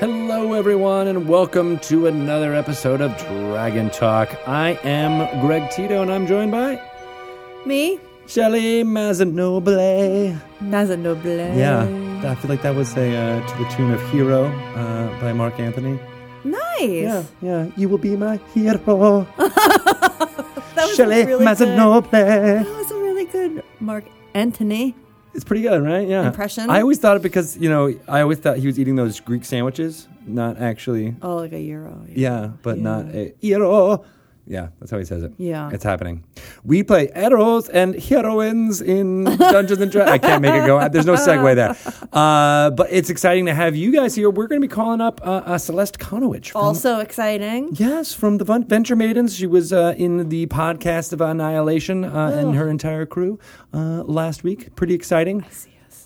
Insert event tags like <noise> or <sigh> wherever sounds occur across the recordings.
Hello, everyone, and welcome to another episode of Dragon Talk. I am Greg Tito, and I'm joined by Me? Shelly Mazanoble. Mazanoble. Yeah, I feel like that was a uh, to the tune of "Hero" uh, by Mark Anthony. Nice. Yeah, yeah, you will be my hero, <laughs> That was Shelly really good, Mazanoble. That was a really good Mark Antony. It's pretty good, right? Yeah. Impression? I always thought it because you know I always thought he was eating those Greek sandwiches, not actually. Oh, like a euro. Yeah, but Yeah. not a hero. Yeah, that's how he says it. Yeah. It's happening. We play heroes and heroines in Dungeons and Dragons. I can't make it go. There's no segue there. <laughs> Uh, but it's exciting to have you guys here. We're going to be calling up uh, uh, Celeste Conowitch. From, Also exciting. Yes, from the Venture Maidens. She was uh, in the podcast of Annihilation uh, and her entire crew uh, last week. Pretty exciting.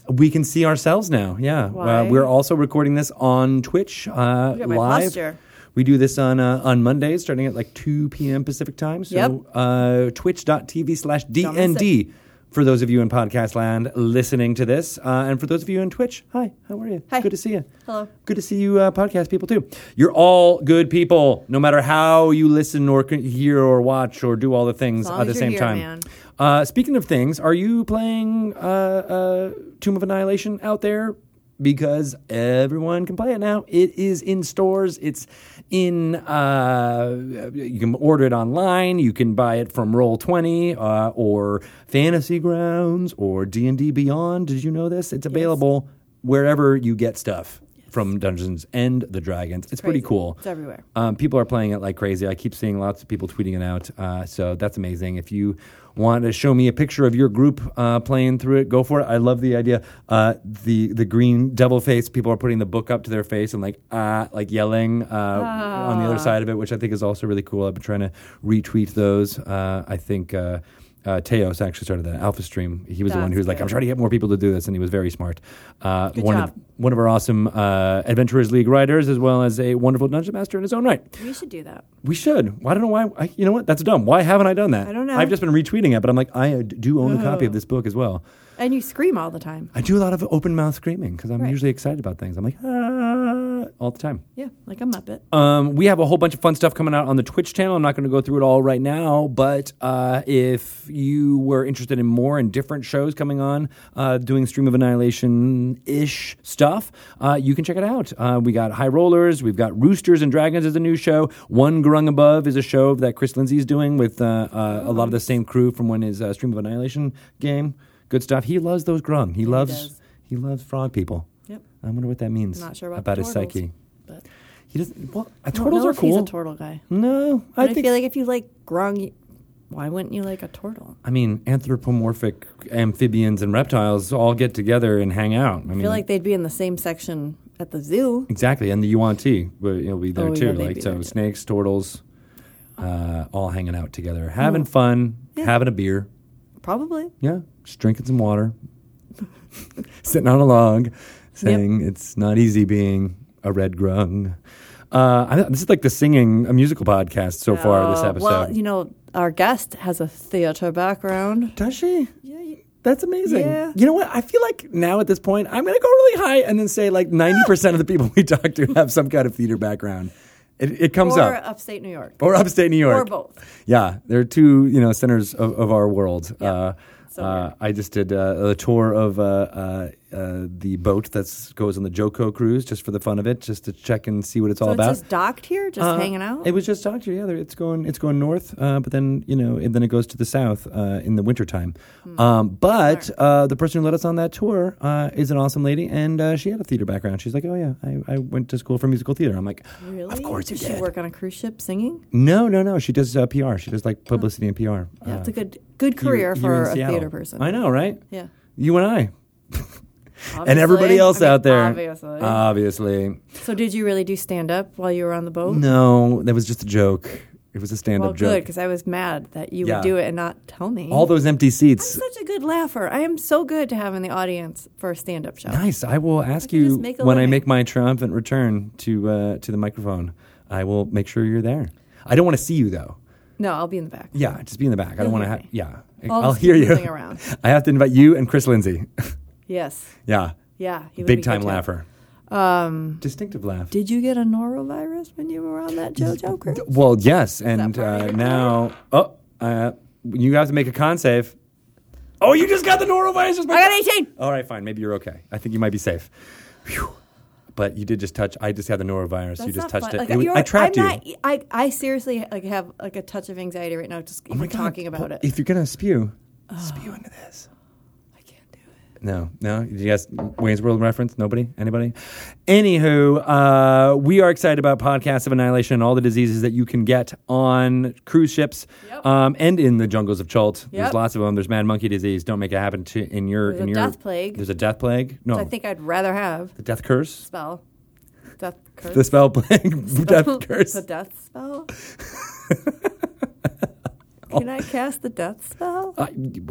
We can see ourselves now. Yeah, uh, we're also recording this on Twitch uh, Look at my live. posture. We do this on uh, on Mondays, starting at like two p.m. Pacific time. So Yep. uh, twitch.tv slash DND for those of you in podcast land listening to this. Uh, and for those of you in Twitch, hi, how are you? Hi. Good to see you. Hello. Good to see you, uh, podcast people, too. You're all good people, no matter how you listen or hear or watch or do all the things at the same here, time. man. Uh, speaking of things, are you playing uh, uh, Tomb of Annihilation out there? Because everyone can play it now. It is in stores. It's in. Uh, you can order it online. You can buy it from Roll Twenty uh, or Fantasy Grounds or D and D Beyond. Did you know this? It's available wherever you get stuff from Dungeons and the Dragons. It's pretty cool. It's everywhere. Um, people are playing it like crazy. I keep seeing lots of people tweeting it out. Uh, so that's amazing. If you want to show me a picture of your group uh, playing through it, go for it. I love the idea. Uh, the the green devil face. People are putting the book up to their face and like ah, like yelling uh, on the other side of it, which I think is also really cool. I've been trying to retweet those. Uh, I think. Uh, Teos actually started that Alpha Stream. He was the one That's who was like. "I'm trying to get more people to do this," and he was very smart. Uh, Good one job. of one of our awesome uh, Adventurers League writers, as well as a wonderful dungeon master in his own right. We should do that. We should. Well, I don't know why. I, you know what? That's dumb. Why haven't I done that? I don't know. I've just been retweeting it, but I'm like, I do own a copy of this book as well. And you scream all the time. I do a lot of open mouth screaming because I'm Right. usually excited about things. I'm like, ah, all the time. Yeah, like a Muppet. Um, we have a whole bunch of fun stuff coming out on the Twitch channel. I'm not going to go through it all right now, but uh, if you were interested in more and different shows coming on, uh, doing Stream of Annihilation ish stuff, uh, you can check it out. Uh, we got High Rollers, we've got Roosters and Dragons is a new show. One Grung Above is a show that Chris Lindsay's doing with uh, uh, a lot of the same crew from when his uh, Stream of Annihilation game. Good stuff. He loves those Grung. He loves does. he loves frog people. Yep. I wonder what that means Not sure about about his turtles, psyche. But He doesn't. Well, uh, turtles are if he's cool. a turtle guy. No, I I, feel like if you like grung, you- why wouldn't you like a turtle? I mean, anthropomorphic amphibians and reptiles all get together and hang out. I mean, I feel like they'd be in the same section at the zoo. exactly, and the yuan ti will be there Oh, too. yeah, like so, snakes, turtles, uh, all hanging out together, having Oh. fun, Yeah. having a beer. Probably. Yeah, just drinking some water, <laughs> sitting on a log, saying it's not easy being a red grung. Uh, I, this is like the singing a musical podcast so far. This Oh, episode. Well, you know, our guest has a theater background. Does she? Yeah, you- That's amazing. Yeah. You know what? I feel like now at this point, I'm going to go really high and then say like 90% of the people we talk to have some kind of theater background. It, it comes or up. upstate New York. Or upstate New York. Or both. Yeah, there are two, you know, centers of, of our world. Yeah. Uh, So uh. I just did uh, a tour of uh, the boat that goes on the JoCo cruise just for the fun of it, just to check and see what it's all So about. it's just docked here, just Uh, hanging out. It was just docked here. Yeah, there- it's going it's going north, uh, but then you know, and then it goes to the south uh, in the wintertime. Hmm. Um, but uh, the person who led us on that tour uh, is an awesome lady, and uh, she had a theater background. She's like, "Oh yeah, I, I went to school for musical theater." I'm like, really? "Of course you Does did." she work on a cruise ship singing? no, no, no. She does uh, PR. She does like publicity and PR. Yeah, it's a good good career here for a Seattle. theater person. I know, right? Yeah. You and I, <laughs> and everybody else I mean, out there. Obviously. Obviously. so did you really do stand up while you were on the boat? No, that was just a joke. It was a stand-up Well, joke. good because I was mad that you Yeah. would do it and not tell me. All those empty seats. I'm such a good laugher. I am so good to have in the audience for a stand-up show. Nice. I will ask can you just make a when I living. make my triumphant return to uh, to the microphone. I will make sure you're there. I don't want to see you though. No, I'll be in the back. Yeah, just be in the back. I don't want to have. Yeah, I'll I'll just hear keep you. moving around. <laughs> I have to invite you and Chris Lindsay. <laughs> Yes. yeah, Yeah. Big time laugher. Um, Distinctive laugh. did you get a norovirus when you were on that JoJo cruise? Well, yes, and uh, now, oh, uh, you have to make a con save. Oh, you just got the norovirus. I got 18. All right, fine. Maybe you're okay. I think you might be safe. Phew. But you did just touch. I just had the norovirus. you just touched fun. it. Like, It was- I trapped I'm you. Not, I, I seriously like have like a touch of anxiety right now just Oh even talking about Well, it. If you're gonna spew, spew into this. I can't do it. No, no. You guys, Wayne's World reference? Nobody? Anybody? Anywho, uh, we are excited about podcasts of annihilation and all the diseases that you can get on cruise ships Yep. um, and in the jungles of Chult. There's lots of them. There's mad monkey disease. Don't make it happen to in your There's in a your death plague. There's a death plague. No, Which I think I'd rather have the death curse. spell. Death curse. <laughs> The spell plague. death curse. The death spell. <laughs> Can I cast the death spell? Uh,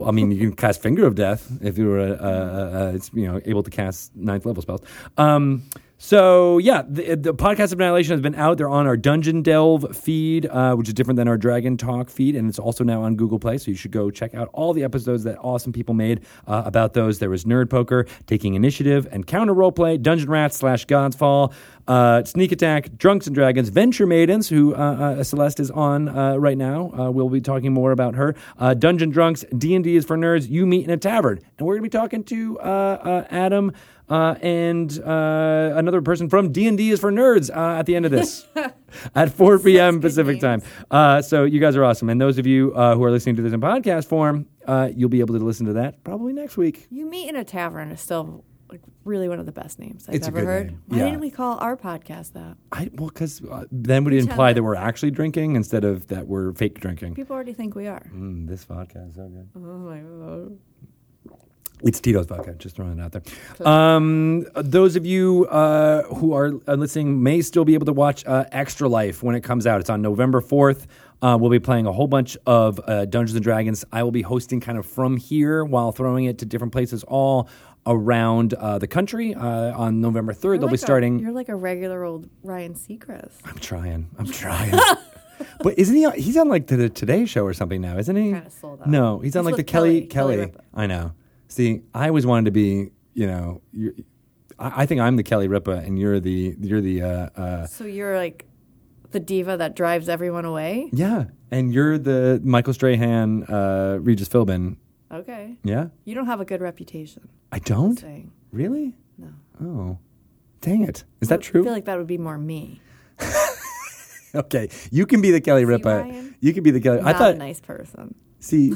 I mean, you can cast Finger of Death if you were, uh, uh, uh, you know, able to cast ninth level spells. Um, so yeah, the, the podcast of annihilation has been out. They're on our Dungeon Delve feed, uh, which is different than our Dragon Talk feed, and it's also now on Google Play. So you should go check out all the episodes that awesome people made uh, about those. There was Nerd Poker, Taking Initiative, Encounter Roleplay, Dungeon Rats slash God's Fall, uh, Sneak Attack, Drunks and Dragons, Venture Maidens, who uh, uh, Celeste is on uh, right now. We'll be talking more about her. Dungeon Drunks, D and D is for nerds. You meet in a tavern, and we're to be talking to Adam. Uh, and uh, another person from D and D is for nerds uh, at the end of this <laughs> at 4 p.m. Pacific time. Uh, so you guys are awesome, and those of you uh, who are listening to this in podcast form, uh, you'll be able to listen to that probably next week. You meet in a tavern is still like really one of the best names I've It's ever heard. name. Why Yeah. didn't we call our podcast that? I well, because uh, then would Pretend imply that- that we're actually drinking instead of that we're fake drinking. People already think we are. Mm, this vodka is so good. Oh my god. It's Tito's vodka. Just throwing it out there. Um, those of you uh, who are listening may still be able to watch uh, Extra Life when it comes out. It's on November fourth. Uh, we'll be playing a whole bunch of uh, Dungeons and Dragons. I will be hosting kind of from here while throwing it to different places all around uh, the country. Uh, on November 3rd, they'll be like a- starting. you're like a regular old Ryan Seacrest. I'm trying. I'm trying. <laughs> but isn't he? On, he's on like the Today Show or something now, isn't he? Sold out. No, he's on He's like the. Kelly- Kelly Kelly. I know. See, I always wanted to be. You know, I, I think I'm the Kelly Ripa, and you're the you're the uh, uh, So you're like the diva that drives everyone away? yeah, and you're the Michael Strahan, uh, Regis Philbin. Okay. Yeah, You don't have a good reputation. I don't Saying. really. No. Oh, dang it! Is that true? I feel like that would be more me. <laughs> okay, you can be the Kelly Ripa. Ryan? You can be the Kelly. Not I thought. a nice person. See,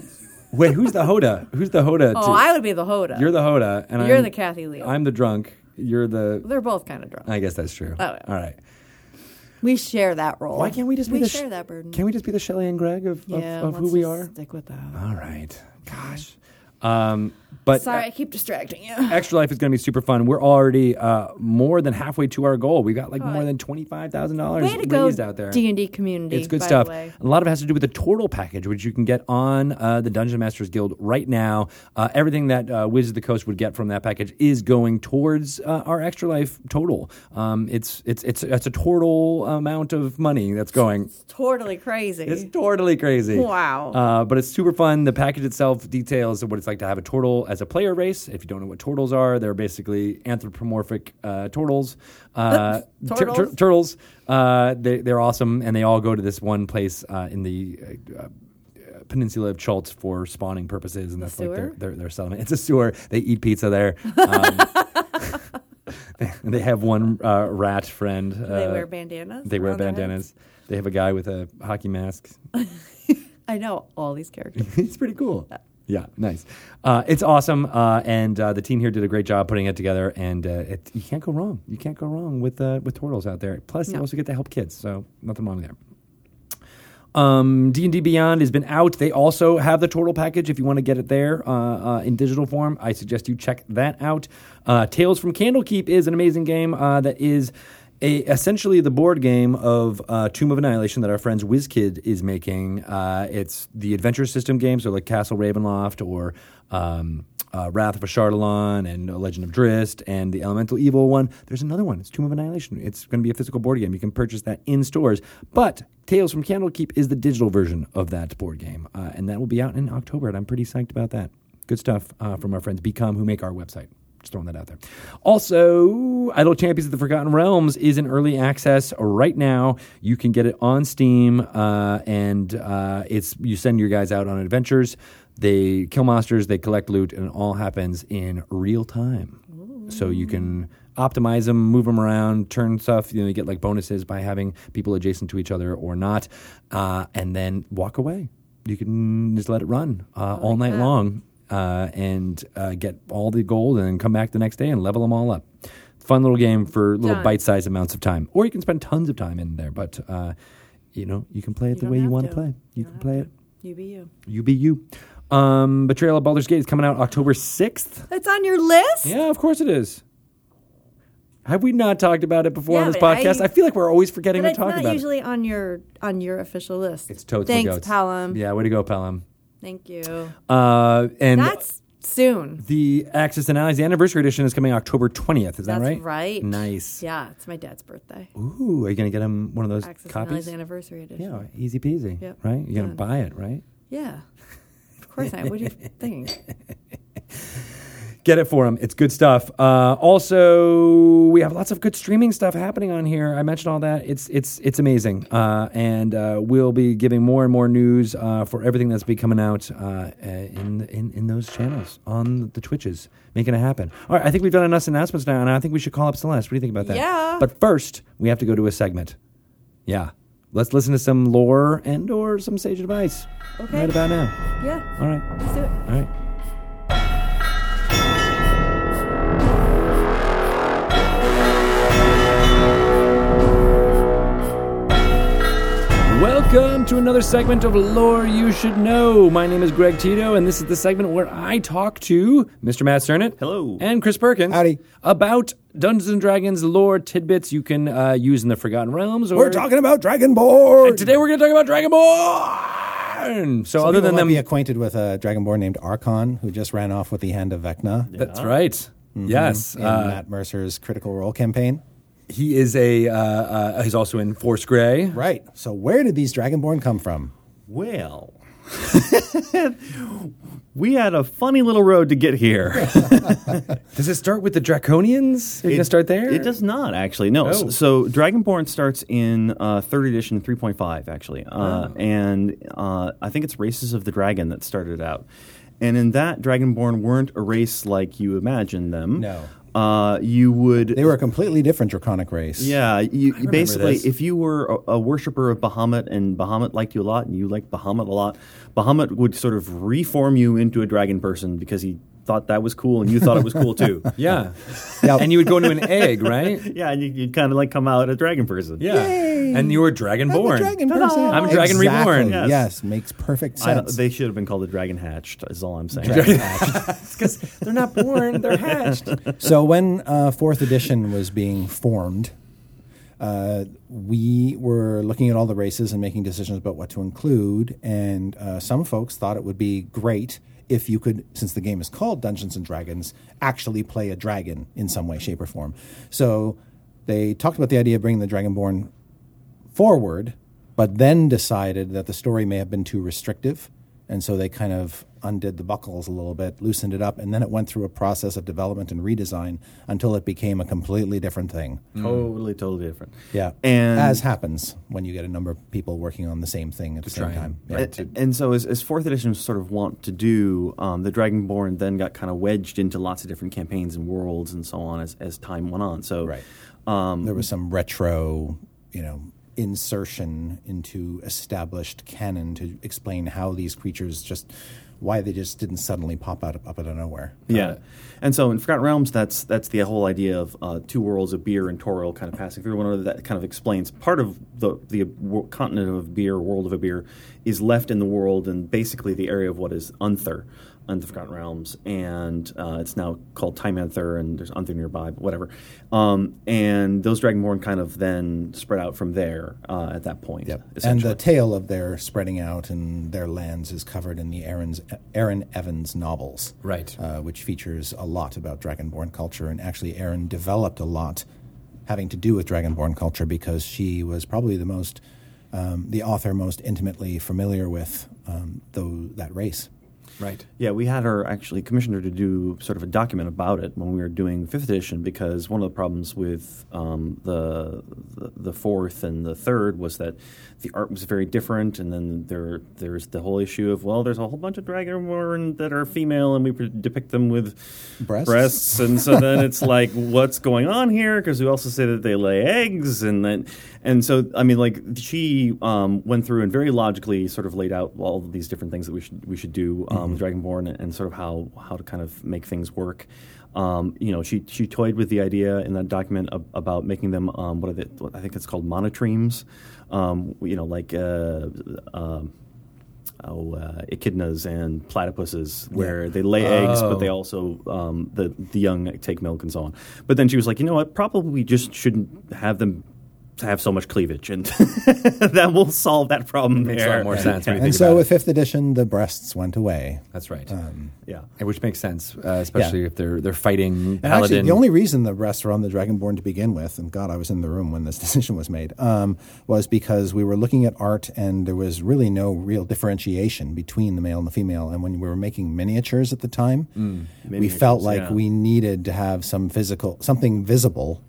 wait, who's the Hoda? Who's the Hoda? Oh, to- I would be the Hoda. You're the Hoda, and You're I'm, the Kathie Lee. I'm the drunk. You're the. They're both kind of drunk. I guess that's true. Oh, yeah. All right. we share that role. Why can't we just be we the sh- share that burden? Can we just be the Shelley and Greg of, of- yeah, of, who we are? Stick with that. All right. Gosh. Um, but Sorry, uh, I keep distracting you. <laughs> Extra Life is going to be super fun. We're already uh, more than halfway to our goal. We've got like more than twenty five thousand dollars raised out there. D and D community. It's good stuff. A lot of it has to do with the Turtle package, which you can get on uh, the Dungeon Masters Guild right now. Uh, everything that uh, Wizards of the Coast would get from that package is going towards uh, our Extra Life total. Um, it's it's it's it's a total amount of money that's going. Totally crazy. It's totally crazy. Wow. Uh, but it's super fun. The package itself details what it's like to have a turtle as a player race. If you don't know what turtles are, they're basically anthropomorphic uh, turtles. <laughs> Uh, tur- tur- Turtles? turtles. Uh, they, they're awesome, and they all go to this one place uh, in the uh, peninsula of Chult for spawning purposes, and that's like their, their their settlement. It's a sewer. They eat pizza there. Um, <laughs> <laughs> they, have one uh, rat friend. They wear bandanas. They wear around their heads? bandanas. They have a guy with a hockey mask. I know all these characters. it's pretty cool. Yeah, nice. Uh, it's awesome, uh, and uh, the team here did a great job putting it together. And uh, it, you can't go wrong. You can't go wrong with uh, with turtles out there. Plus, you also get to help kids, so nothing wrong there. Um, D and D Beyond has been out. They also have the Turtle package. If you want to get it there uh, uh, in digital form, I suggest you check that out. Uh, Tales from Candlekeep is an amazing game uh, that is a, essentially the board game of uh, Tomb of Annihilation that our friends WizKid is making. Uh, it's the adventure system games, so like Castle Ravenloft or um, uh, Wrath of Ashardalon and Legend of Drizzt and the Elemental Evil one. There's another one. It's Tomb of Annihilation. It's going to be a physical board game. You can purchase that in stores. But Tales from Candlekeep is the digital version of that board game, uh, and that will be out in October. And I'm pretty psyched about that. Good stuff uh, from our friends BKOM, who make our website. Just throwing that out there. Also, Idle Champions of the Forgotten Realms is in early access right now. You can get it on Steam, uh, and uh, it's you send your guys out on adventures. They kill monsters, they collect loot, and it all happens in real time. So you can optimize them, move them around, turn stuff. You know, you get like bonuses by having people adjacent to each other or not, uh, and then walk away. You can just let it run uh, all night long uh, and uh, get all the gold, and then come back the next day and level them all up. Fun little game for little Done. bite-sized amounts of time, or you can spend tons of time in there. But uh, you know, you can play it You the don't way you have want to to. play. You, You can don't play it. You be you. You be you. Um, Betrayal of Baldur's Gate is coming out October sixth. It's on your list. Yeah, of course it is. Have we not talked about it before Yeah, on this but podcast? I, I- feel like we're always forgetting But to it's talk not about it. usually on your on your official list. It's totes Thanks, goats. Palom. Yeah, way to go, Pelham. Thank you. Uh, and That's soon. the Axis and Allies the anniversary edition is coming October twentieth. Is that That's right? right. Nice. Yeah, it's my dad's birthday. Ooh, are you gonna get him one of those Axis and copies? Allies anniversary edition. Yeah, easy peasy. Yep. Right? You're gonna Done. buy it, right? Yeah. Of course not. What do you think? <laughs> Get it for them. It's good stuff. Uh, also, we have lots of good streaming stuff happening on here. I mentioned all that. It's it's it's amazing, uh, and uh, we'll be giving more and more news uh, for everything that's be coming out uh, in, in in those channels on the Twitches, making it happen. All right, I think we've done enough announcements now, and I think we should call up Celeste. What do you think about that? Yeah. But first, we have to go to a segment. Yeah, let's listen to some lore and or some sage advice. Okay. Right about now. Yeah. All right. Let's do it. All right. Welcome to another segment of Lore You Should Know. My name is Greg Tito, and this is the segment where I talk to Mr. Matt Sernett. Hello. And Chris Perkins. Howdy. About Dungeons and Dragons lore tidbits you can uh, use in the Forgotten Realms. Or We're talking about Dragonborn. And today we're going to talk about Dragonborn. So, Some other than might them, be acquainted with a Dragonborn named Arkhan, who just ran off with the hand of Vecna that's right. Yes. in uh, Matt Mercer's Critical Role campaign. He is a. Uh, uh, he's also in Force Grey. Right. So where did these Dragonborn come from? Well, <laughs> we had a funny little road to get here. <laughs> Does it start with the Draconians? Are you gonna start there? It does not actually. No. Oh. So, so Dragonborn starts in uh, third edition, three point five actually, uh, and uh, I think it's Races of the Dragon that started out. And in that, Dragonborn weren't a race like you imagine them. No. Uh, you would They were a completely different draconic race. Yeah, you basically, this. if you were a, a worshiper of Bahamut and Bahamut liked you a lot and you liked Bahamut a lot, Bahamut would sort of reform you into a dragon person because he thought that was cool and you thought it was cool too. <laughs> yeah. Yeah. and you would go into an egg, right? <laughs> Yeah, and you, you'd kind of like come out a dragon person. Yeah. And you were Dragonborn. I'm a dragon person. I'm a dragon exactly. reborn. Yes. Yes. makes perfect I don't- sense. they should have been called the dragon hatched. Is all I'm saying. Dragon <laughs> hatch. Because they're not born; they're hatched. so when uh, fourth edition was being formed, uh, we were looking at all the races and making decisions about what to include. And uh, some folks thought it would be great if you could, since the game is called Dungeons and Dragons, actually play a dragon in some way, shape, or form. So they talked about the idea of bringing the Dragonborn forward, but then decided that the story may have been too restrictive. And so they kind of undid the buckles a little bit, loosened it up, and then it went through a process of development and redesign until it became a completely different thing. Totally, totally different. Yeah. And as happens when you get a number of people working on the same thing at the same time. and- Yeah. And, and so, as, as fourth edition sort of want to do, um, the Dragonborn then got kind of wedged into lots of different campaigns and worlds and so on as, as time went on. So, Right. um, there was some retro, you know, insertion into established canon to explain how these creatures just why they just didn't suddenly pop out up out of nowhere. Yeah, and so in Forgotten Realms, that's that's the whole idea of uh, two worlds of Abeir and Toril kind of passing through one another. That kind of explains part of the the continent of Abeir, world of Abeir, is left in the world, and basically the area of what is Unther, in the Forgotten Realms, and uh, it's now called Tymanther, and there's Unther nearby, but whatever. Um, and those Dragonborn kind of then spread out from there uh, at that point. Yep. And the tale of their spreading out and their lands is covered in the Erin's, Erin Evans novels, Right. Uh, which features a lot about Dragonborn culture. And actually, Erin developed a lot having to do with Dragonborn culture because she was probably the most, um, the author most intimately familiar with um, tho- that race. Right. Yeah, we had her actually commissioned her to do sort of a document about it when we were doing fifth edition because one of the problems with um, the, the the fourth and the third was that the art was very different, and then there there's the whole issue of well, there's a whole bunch of dragonborn that are female, and we pre- depict them with Breasts? breasts, and so then it's <laughs> like what's going on here? Because we also say that they lay eggs, and then and so I mean like she um, went through and very logically sort of laid out all of these different things that we should we should do um, with Dragonborn and, and sort of how how to kind of make things work. Um, you know, she she toyed with the idea in that document ab- about making them um, what are they, what I think it's called monotremes. Um, you know, like. Uh, um, Oh, uh, echidnas and platypuses, where they lay eggs, but they Oh. also um, the the young take milk and so on. But then she was like, you know what? Probably we just shouldn't have them have so much cleavage, and <laughs> that will solve that problem. Makes a lot more sense when you And so with fifth edition, the breasts went away. That's right. Yeah. Which makes sense, uh, especially Yeah. if they're they're fighting And paladin. actually, the only reason the breasts were on the Dragonborn to begin with, and God, I was in the room when this <laughs> decision was made, um, was because we were looking at art and there was really no real differentiation between the male and the female. And when we were making miniatures at the time, we felt like yeah. we needed to have some physical, something visible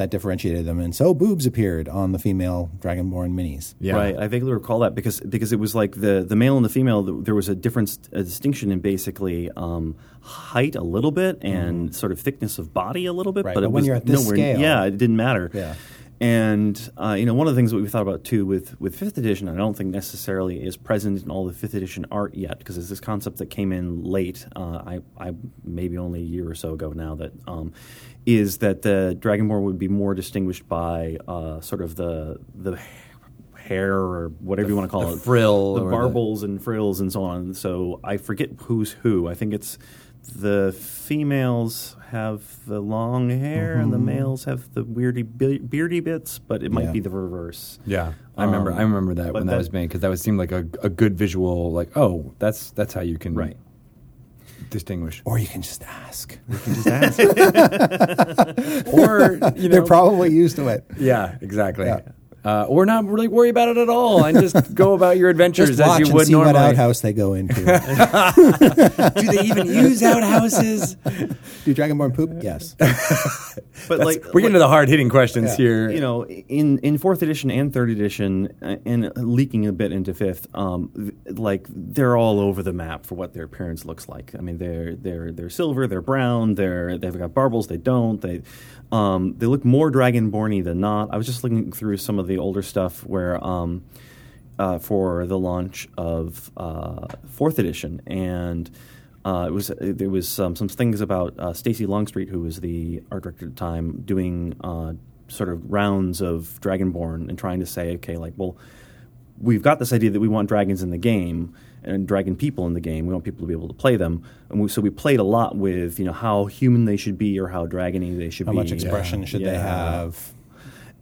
that differentiated them. And so boobs appeared on the female Dragonborn minis. yeah. Right, I vaguely recall that because because it was like the the male and the female. There was a difference, a distinction in basically um, height a little bit and sort of thickness of body a little bit. Right, but, but it when was you're at this nowhere- scale- yeah, it didn't matter. Yeah. And uh, you know, one of the things that we thought about too with with fifth edition, I don't think necessarily is present in all the fifth edition art yet, because it's this concept that came in late. Uh, I, I maybe only a year or so ago now that um, is that the Dragonborn would be more distinguished by uh, sort of the the hair or whatever you want to call the it, frill the or the- barbels and frills and so on. So I forget who's who. I think it's the females have the long hair and the males have the weirdy be- beardy bits, but it might Yeah. be the reverse. Yeah, I remember. Um, I remember that when that, that- was made because that would seem like a, a good visual. Like, oh, that's that's how you can Right. distinguish. Or you can just ask. You can just ask. <laughs> Or you know, They're probably used to it. yeah, exactly. Yeah. Uh, or not really worry about it at all and just <laughs> go about your adventures Just as watch you and would see normally. what outhouse they go into. <laughs> Do they even use outhouses? <laughs> Do Dragonborn poop? Yes. but like We're getting to the hard hitting questions here. you know, in in fourth edition and third edition, uh, and leaking a bit into fifth, um, th- like they're all over the map for what their appearance looks like. I mean, they're they're they're silver, they're brown, they're they've got barbels, they don't. They um, they look more dragonborny than not. I was just looking through some of the older stuff where. Um, uh, for the launch of uh, fourth edition, and uh, it was there was um, some things about uh, Stacy Longstreet, who was the art director at the time, doing uh, sort of rounds of Dragonborn and trying to say, okay, like, well, we've got this idea that we want dragons in the game and dragon people in the game. We want people to be able to play them, and we, so we played a lot with you know how human they should be or how dragony they should How be. How much expression should they Yeah. have?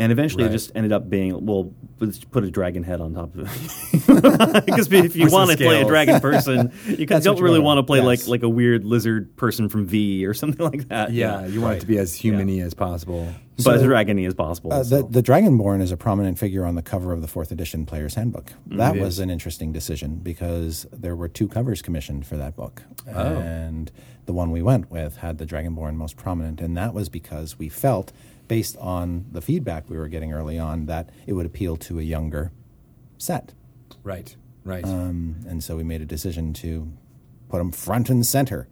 And eventually, Right. it just ended up being well, let's put a dragon head on top of it. <laughs> Because if you want to play a dragon <laughs> person, you That's don't you really want. want to play like Yes. like a weird lizard person from V or <laughs> something like that. yeah, you want it to be as human-y as possible. but as So- dragony as possible. Uh, so. the, the Dragonborn is a prominent figure on the cover of the fourth edition Player's Handbook. That it was is. an interesting decision because there were two covers commissioned for that book. And the one we went with had the Dragonborn most prominent. And that was because we felt, based on the feedback we were getting early on, that it would appeal to a younger set. Right, right. Um, and so we made a decision to put them front and center.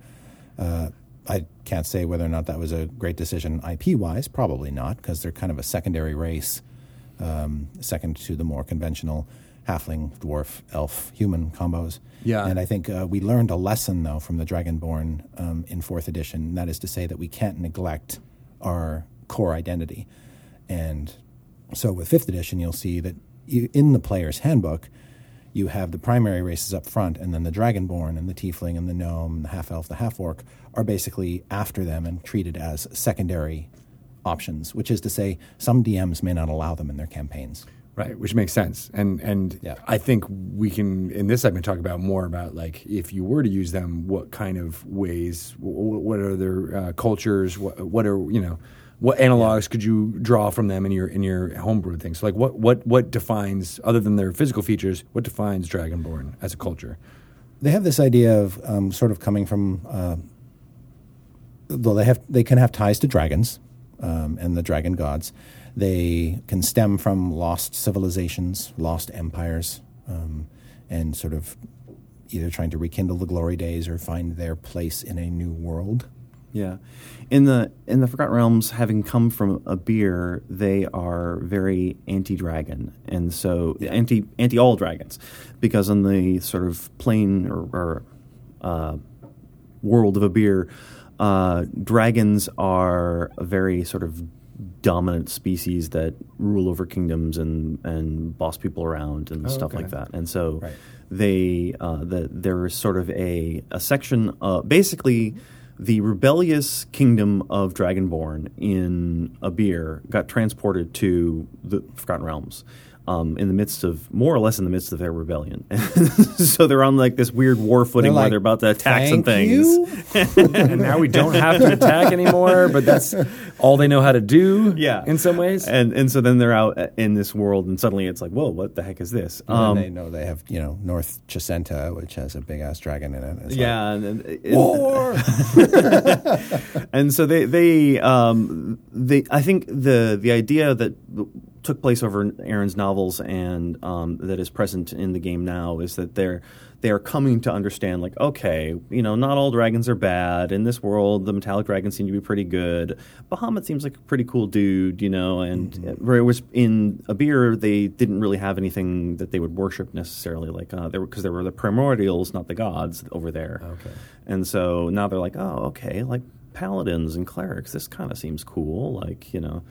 Uh, I can't say whether or not that was a great decision IP wise. Probably not, because they're kind of a secondary race, um, second to the more conventional halfling, dwarf, elf, human combos. Yeah. And I think uh, we learned a lesson, though, from the Dragonborn um, in fourth edition. That is to say that we can't neglect our core identity. And so with fifth edition, you'll see that you, in the player's handbook, you have the primary races up front, and then the dragonborn and the tiefling and the gnome, and the half elf, the half orc are basically after them and treated as secondary options. Which is to say, some DMs may not allow them in their campaigns. Right, which makes sense, and and Yeah. I think we can in this segment talk about more about like if you were to use them, what kind of ways, wh- wh- what are their uh, cultures, what, what are you know, what analogs could you draw from them in your in your homebrew things? So like what what what defines other than their physical features, what defines Dragonborn as a culture? they have this idea of um, sort of coming from. Uh, though they have they can have ties to dragons um, and the dragon gods. They can stem from lost civilizations, lost empires, um, and sort of either trying to rekindle the glory days or find their place in a new world. Yeah, in the in the Forgotten Realms, having come from Abeir, they are very anti-dragon, and so anti anti all dragons, because on the sort of plane or, or uh, world of Abeir, uh, dragons are a very sort of dominant species that rule over kingdoms and and boss people around and Oh, stuff okay. like that, and so Right. they uh, the, there is sort of a a section uh, basically the rebellious kingdom of Dragonborn in Abeir got transported to the Forgotten Realms. Um, in the midst of more or less in the midst of their rebellion, <laughs> so they're on like this weird war footing where like, they're about to attack some things. you." <laughs> and now we don't have to attack anymore, but that's all they know how to do. Yeah, in some ways. and and so then they're out in this world, and suddenly it's like, whoa, what the heck is this? And Um, they know they have you know North Chessenta, which has a big ass dragon in it. It's like, yeah, and, and, and- War. <laughs> and so they they um they I think the the idea that took place over Erin's novels and um, that is present in the game now is that they're they are coming to understand like okay you know not all dragons are bad in this world the metallic dragons seem to be pretty good Bahamut seems like a pretty cool dude you know and where it was in Abeir they didn't really have anything that they would worship necessarily like uh, there because there were the primordials not the gods over there Okay. and so now they're like, oh, okay, like paladins and clerics. This kind of seems cool, like you know.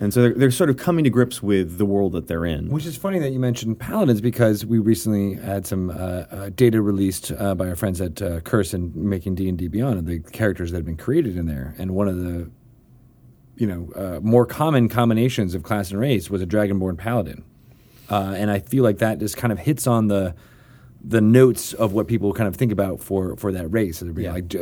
And so they're, they're sort of coming to grips with the world that they're in. Which is funny that you mentioned paladins because we recently had some uh, uh, data released uh, by our friends at uh, Curse and making D and D Beyond of the characters that have been created in there, and one of the you know uh, more common combinations of class and race was a dragonborn paladin, uh, and I feel like that just kind of hits on the the notes of what people kind of think about for for that race. It'd be Yeah. like g-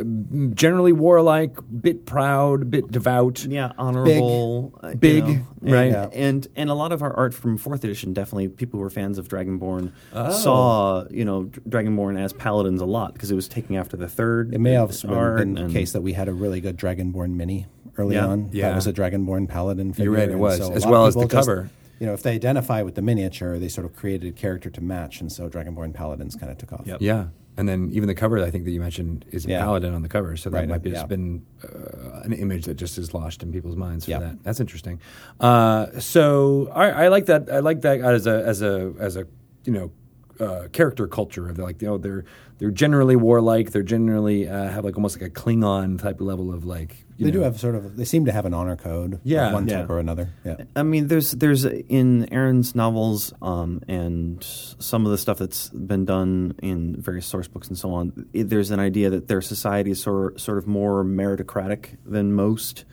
generally warlike, bit proud, bit devout. yeah, honorable, uh, you Big, know, and, right? Yeah. And and a lot of our art from fourth edition, definitely people who were fans of Dragonborn Oh. saw you know Dragonborn as paladins a lot because it was taking after the third. It may have art been the and- case that we had a really good Dragonborn mini early Yeah. on. Yeah. That was a Dragonborn paladin figure. You're right, it was, so as well as the people just- cover. You know, if they identify with the miniature, they sort of created a character to match, and so Dragonborn paladins kind of took off. Yep. Yeah, and then even the cover I think that you mentioned is a Yeah. paladin on the cover, so that Right, might be yeah. just been uh, an image that just is lost in people's minds for Yeah. that. That's interesting. Uh, so I, I like that. I like that as a as a as a you know. Uh, character culture of like you know they're they're generally warlike they're generally uh, have like almost like a Klingon type level of like you They know, do have sort of. They seem to have an honor code. of Yeah. one Yeah. type or another. Yeah. I mean, there's there's in Erin's novels um, and some of the stuff that's been done in various source books and so on. It, there's an idea that their society is sort sort of more meritocratic than most.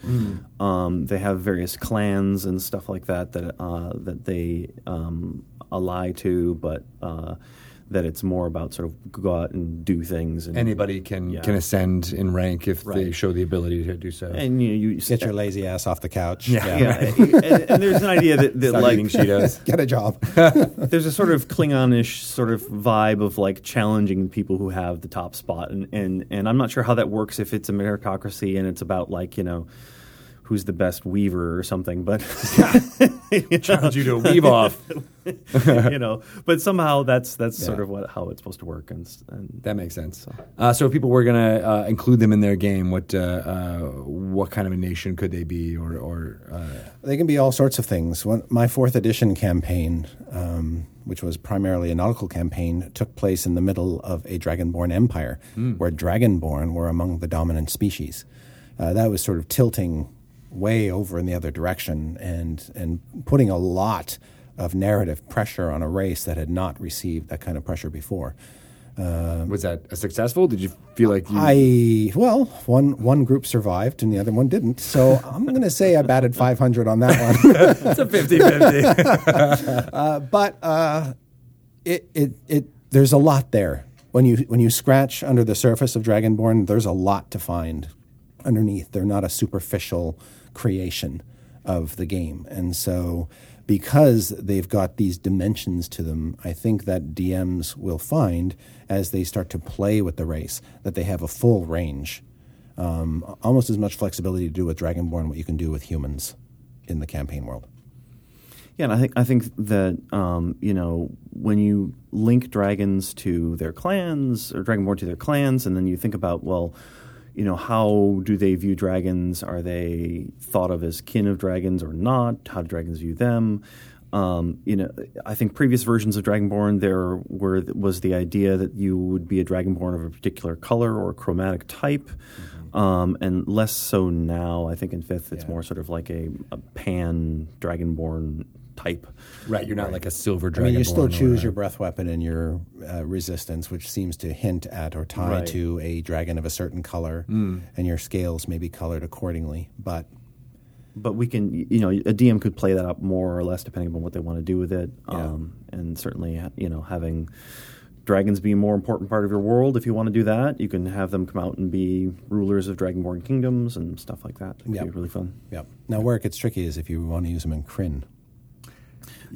Um, they have various clans and stuff like that that uh, that they um, ally to, but uh, that it's more about sort of go out and do things. And, anybody can Yeah. can ascend in rank if they show the ability to do so and you, know, you Get your lazy ass off the couch. Yeah. yeah, <laughs> and, and there's an idea that, that Stop like eating Cheetos <laughs> Get a job. <laughs> there's a sort of Klingonish sort of vibe of like challenging people who have the top spot, and and and I'm not sure how that works if it's a meritocracy and it's about like you know who's the best weaver or something, but <laughs> you, challenge you to a weave off <laughs> you know, but somehow that's that's sort of what how it's supposed to work, and, and That makes sense. Uh, so if people were going to uh, include them in their game, what uh, uh, what kind of a nation could they be, or or uh, They can be all sorts of things. One, my fourth edition campaign, um, which was primarily a nautical campaign, took place in the middle of a dragonborn empire, where dragonborn were among the dominant species. Uh, that was sort of tilting way over in the other direction and and putting a lot of narrative pressure on a race that had not received that kind of pressure before. was that a successful? Did you feel like you? I well, one one group survived and the other one didn't. So I'm going to say I batted 500 on that one. <laughs> it's a 50-50. <laughs> Uh, but uh, it, it, it, there's a lot there. When you, when you scratch under the surface of Dragonborn, there's a lot to find underneath. They're not a superficial creation of the game. And so because they've got these dimensions to them, I think that DMs will find as they start to play with the race that they have a full range, um, almost as much flexibility to do with Dragonborn what you can do with humans in the campaign world. Yeah, and I think I think that um, you know when you link dragons to their clans or Dragonborn to their clans, and then you think about well, you know how do they view dragons? Are they thought of as kin of dragons or not? How do dragons view them? Um, you know, I think previous versions of Dragonborn there were was the idea that you would be a Dragonborn of a particular color or chromatic type. Um, and less so now. I think in fifth, it's Yeah. more sort of like a, a pan dragonborn type. Right, you're not like a silver dragon. I dragon. mean, you still choose your breath weapon and your uh, resistance, which seems to hint at or tie Right. to a dragon of a certain color, and your scales may be colored accordingly. But But we can, you know, a DM could play that up more or less depending on what they want to do with it. Yeah. Um, and certainly, you know, having dragons be a more important part of your world, if you want to do that, you can have them come out and be rulers of dragonborn kingdoms and stuff like that. It'd Yeah. be really fun. yeah, now where it gets tricky is if you want to use them in Krynn.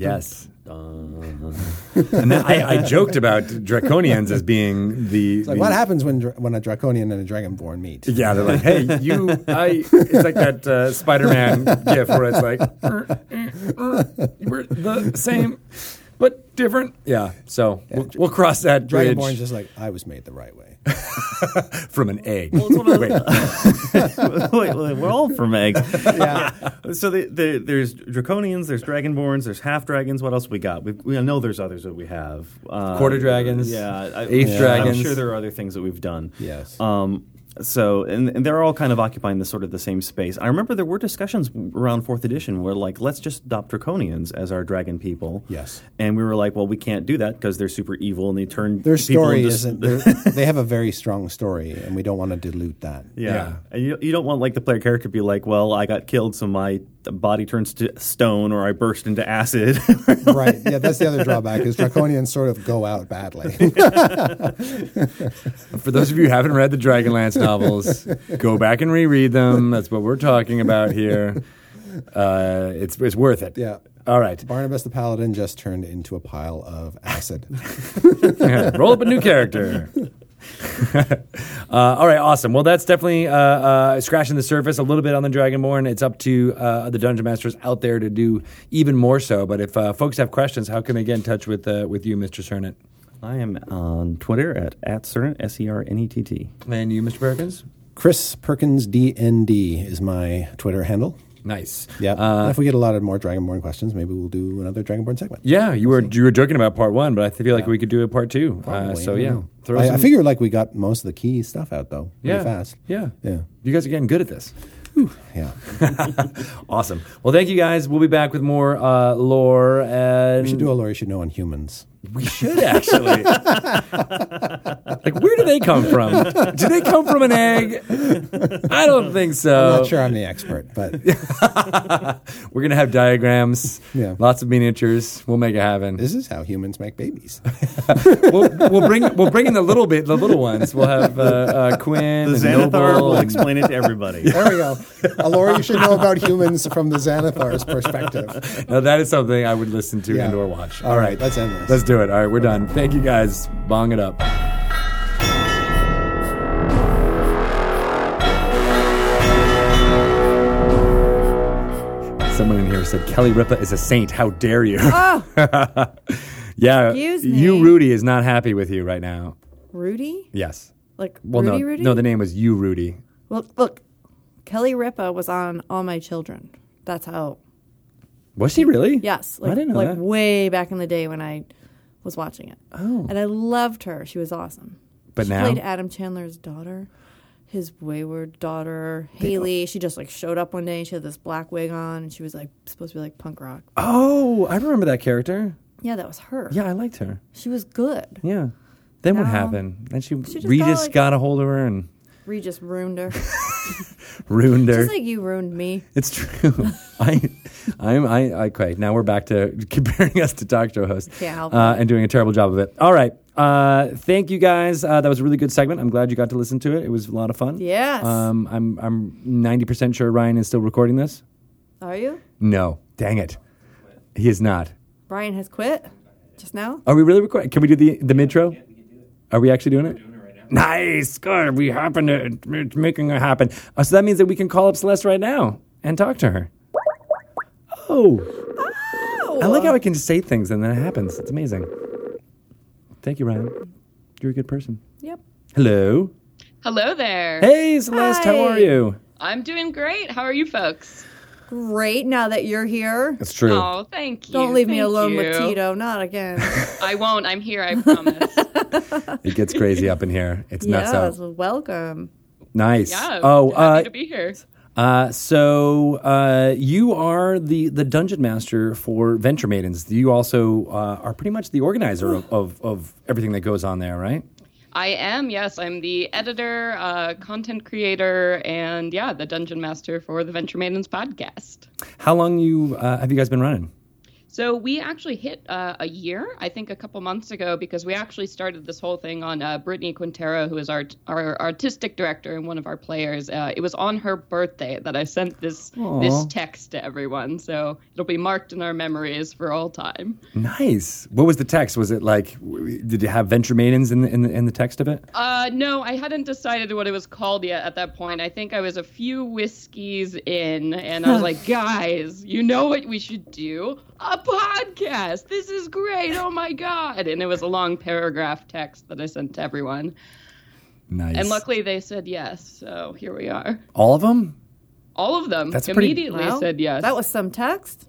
Yes. and then I, I joked about draconians as being the. It's like the- what happens when when a draconian and a dragonborn meet? Yeah, they're like, hey, you, I. It's like that uh, Spider-Man gif where it's like, "Er, eh, er, we're the same, but different. Yeah. So We'll, we'll cross that bridge Dragonborn's just like I was made the right way. <laughs> from an egg. Well, it's one of Wait, <laughs> wait, wait, we're all from eggs. yeah, So the, the, there's draconians, there's dragonborns, there's half dragons. What else we got? We, we know there's others that we have. Uh, Quarter dragons, yeah, I, eighth yeah, dragons. I'm sure there are other things that we've done. yes. Um, so and, and they're all kind of occupying the sort of the same space. I remember there were discussions around fourth edition where like let's just adopt draconians as our dragon people. Yes. and we were like, well, we can't do that because they're super evil and they turn Their people story into- isn't. <laughs> they're- They have a very strong story, and we don't want to dilute that. Yeah. Yeah. And you, you don't want like the player character to be like, well, I got killed, so my body turns to stone, or I burst into acid. <laughs> right. Yeah, that's the other drawback is draconians sort of go out badly. <laughs> For those of you who haven't read the Dragonlance novels, go back and reread them. That's what we're talking about here. Uh, it's it's worth it. yeah. All right. Barnabas the Paladin just turned into a pile of acid. <laughs> Roll up a new character. <laughs> uh, all right, awesome. Well, that's definitely uh, uh, scratching the surface a little bit on the Dragonborn. It's up to uh, the dungeon masters out there to do even more so. But if uh, folks have questions, how can they get in touch with uh, with you, Mr. Sernett? I am on Twitter at at Sernett, S E R N E T T. And you, Mr. Perkins? Chris Perkins DND is my Twitter handle. Nice. Yeah. Uh, if we get a lot of more Dragonborn questions, maybe we'll do another Dragonborn segment. yeah, you were you were joking about part one, but I feel like we could do a part two. Uh, so yeah, know. throw I, I figure like we got most of the key stuff out though. Pretty yeah, fast. Yeah, Yeah. You guys are getting good at this. Yeah. <laughs> Awesome. Well, thank you guys. We'll be back with more uh, lore. And We should do a lore you should know on humans. We should actually. like, where do they come from? Do they come from an egg? I don't think so. I'm not sure I'm the expert, but <laughs> We're gonna have diagrams. Yeah. Lots of miniatures. We'll make it happen. this is how humans make babies. <laughs> we'll, we'll bring we'll bring in the little bit the little ones. We'll have uh, uh, Quinn The and Xanathar Noble will explain it to everybody. There we go. A lore you should know about humans from the Xanathar's perspective. Now that is something I would listen to Yeah. and or watch. All right, let's end this. Let's do it. All right, we're done. Thank you guys. Bong it up. Someone in here said Kelly Ripa is a saint. How dare you? Oh, <laughs> yeah, Excuse me. you. Rudy is not happy with you right now. Rudy? Yes. Like Well, Rudy no, Rudy? no. The name was you, Rudy. Look, look. Kelly Ripa was on All My Children. That's how. Was she really? Yes, I like, didn't know like that. way back in the day when I was watching it. Oh. And I loved her. She was awesome. But she now? played Adam Chandler's daughter, his wayward daughter, Haley. She just like showed up one day. and She had this black wig on, and she was like supposed to be like punk rock. Oh, I remember that character. Yeah, that was her. Yeah, I liked her. she was good. Yeah. Then what happened? Then she, She just Regis got, like- got a hold of her and Regis ruined her, <laughs> <laughs> ruined her. just like you ruined me. It's true. <laughs> I, I'm, I, I, okay. Now we're back to <laughs> comparing us to talk show hosts Can't uh, and doing a terrible job of it. All right. Uh, thank you guys. Uh, that was a really good segment. I'm glad you got to listen to it. It was a lot of fun. Yes. Um, I'm, I'm 90% sure Ryan is still recording this. Are you? No. Dang it. He is not. Brian has quit just now. Are we really recording? Can we do the the midro? Are we actually doing it? Nice, good. We happen to it's making it happen. Uh, so that means that we can call up Celeste right now and talk to her. Oh, oh. I like how I can just say things and then it happens. It's amazing. Thank you, Ryan. You're a good person. Yep. Hello. Hello there. Hey, Celeste. How are you? I'm doing great. How are you folks? Great. Now that you're here, It's true. Oh, thank you. don't leave me alone you. with Tito. Not again. <laughs> I won't. I'm here. I promise. <laughs> It gets crazy up in here. It's nuts yes. out. Welcome. Nice. Yeah. Oh, happy uh, to be here. Uh, so uh, you are the the dungeon master for Venture Maidens. You also uh, are pretty much the organizer of, of, of everything that goes on there, right? I am. Yes, I'm the editor, uh, content creator, and yeah, the dungeon master for the Venture Maidens podcast. How long you uh, have you guys been running? So we actually hit uh, a year, I think, a couple months ago, because we actually started this whole thing on uh, Brittany Quintero, who is our our artistic director and one of our players. Uh, it was on her birthday that I sent this Aw. this text to everyone, so it'll be marked in our memories for all time. Nice. What was the text? Was it like? Did you have Venture Maidens in the in the, in the text of it? Uh, no, I hadn't decided what it was called yet at that point. I think I was a few whiskeys in, and I was like, guys, you know what we should do? A podcast. This is great. Oh my God. And it was a long paragraph text that I sent to everyone. Nice. And luckily they said yes. So here we are. all of them. All of them That's pretty- immediately Well, said yes. That was some text.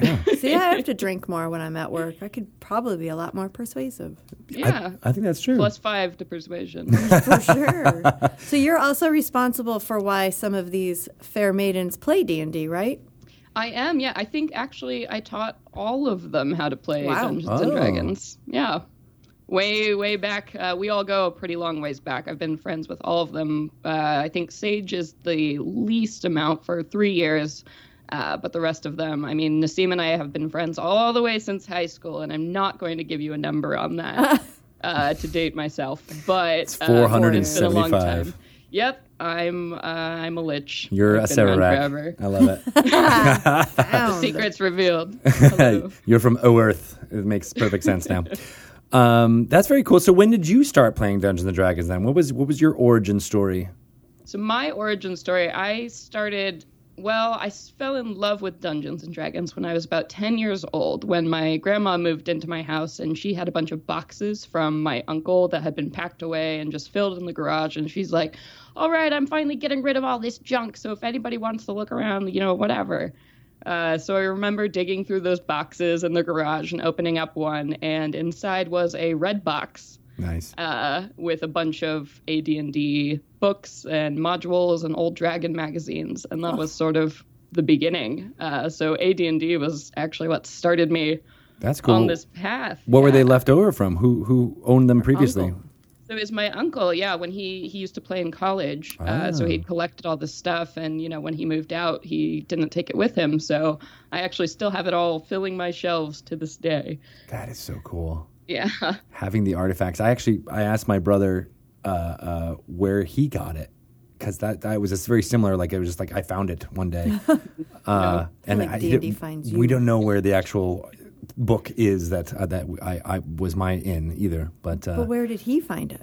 Yeah. See, I have to drink more when I'm at work. I could probably be a lot more persuasive. yeah. I think that's true. Plus five to persuasion. <laughs> For sure. so you're also responsible for why some of these fair maidens play D&D, right? I am, yeah. I think actually I taught all of them how to play Wow. Dungeons and Oh. Dragons. Yeah. Way, way back. Uh, we all go a pretty long ways back. I've been friends with all of them. Uh, I think Sage is the least amount for three years. Uh, but the rest of them, I mean, Nassim and I have been friends all the way since high school, and I'm not going to give you a number on that <laughs> uh, to date myself. But It's uh, 475. been a long time. Yep, I'm uh, I'm a lich. You're a I've been around I love it. <laughs> Found. <laughs> Secrets revealed. <laughs> You're from O Earth. It makes perfect sense now. Um, that's very cool. So when did you start playing Dungeons and Dragons? Then what was what was your origin story? So my origin story, I started. Well, I fell in love with Dungeons and Dragons when I was about 10 years old when my grandma moved into my house and she had a bunch of boxes from my uncle that had been packed away and just filled in the garage. And she's like, All right, I'm finally getting rid of all this junk. So if anybody wants to look around, you know, whatever. Uh, so I remember digging through those boxes in the garage and opening up one, and inside was a red box Nice. uh, with a bunch of AD&D books and modules and old dragon magazines, and that was sort of the beginning. Uh, so AD&D was actually what started me That's cool. on this path. What were they left over from? Who who owned them previously? Uncle. So it was my uncle, yeah, when he, he used to play in college. Uh, so Ah. he'd collected all this stuff, and, you know, when he moved out, he didn't take it with him. So I actually still have it all filling my shelves to this day. That is so cool. Yeah. <laughs> Having the artifacts. I actually I asked my brother uh, uh, where he got it because that that was just very similar. Like it was just like I found it one day, <laughs> uh, and like I, D&D finds we don't know where the actual book is that uh, that I, I was my in either. But, uh, But where did he find it?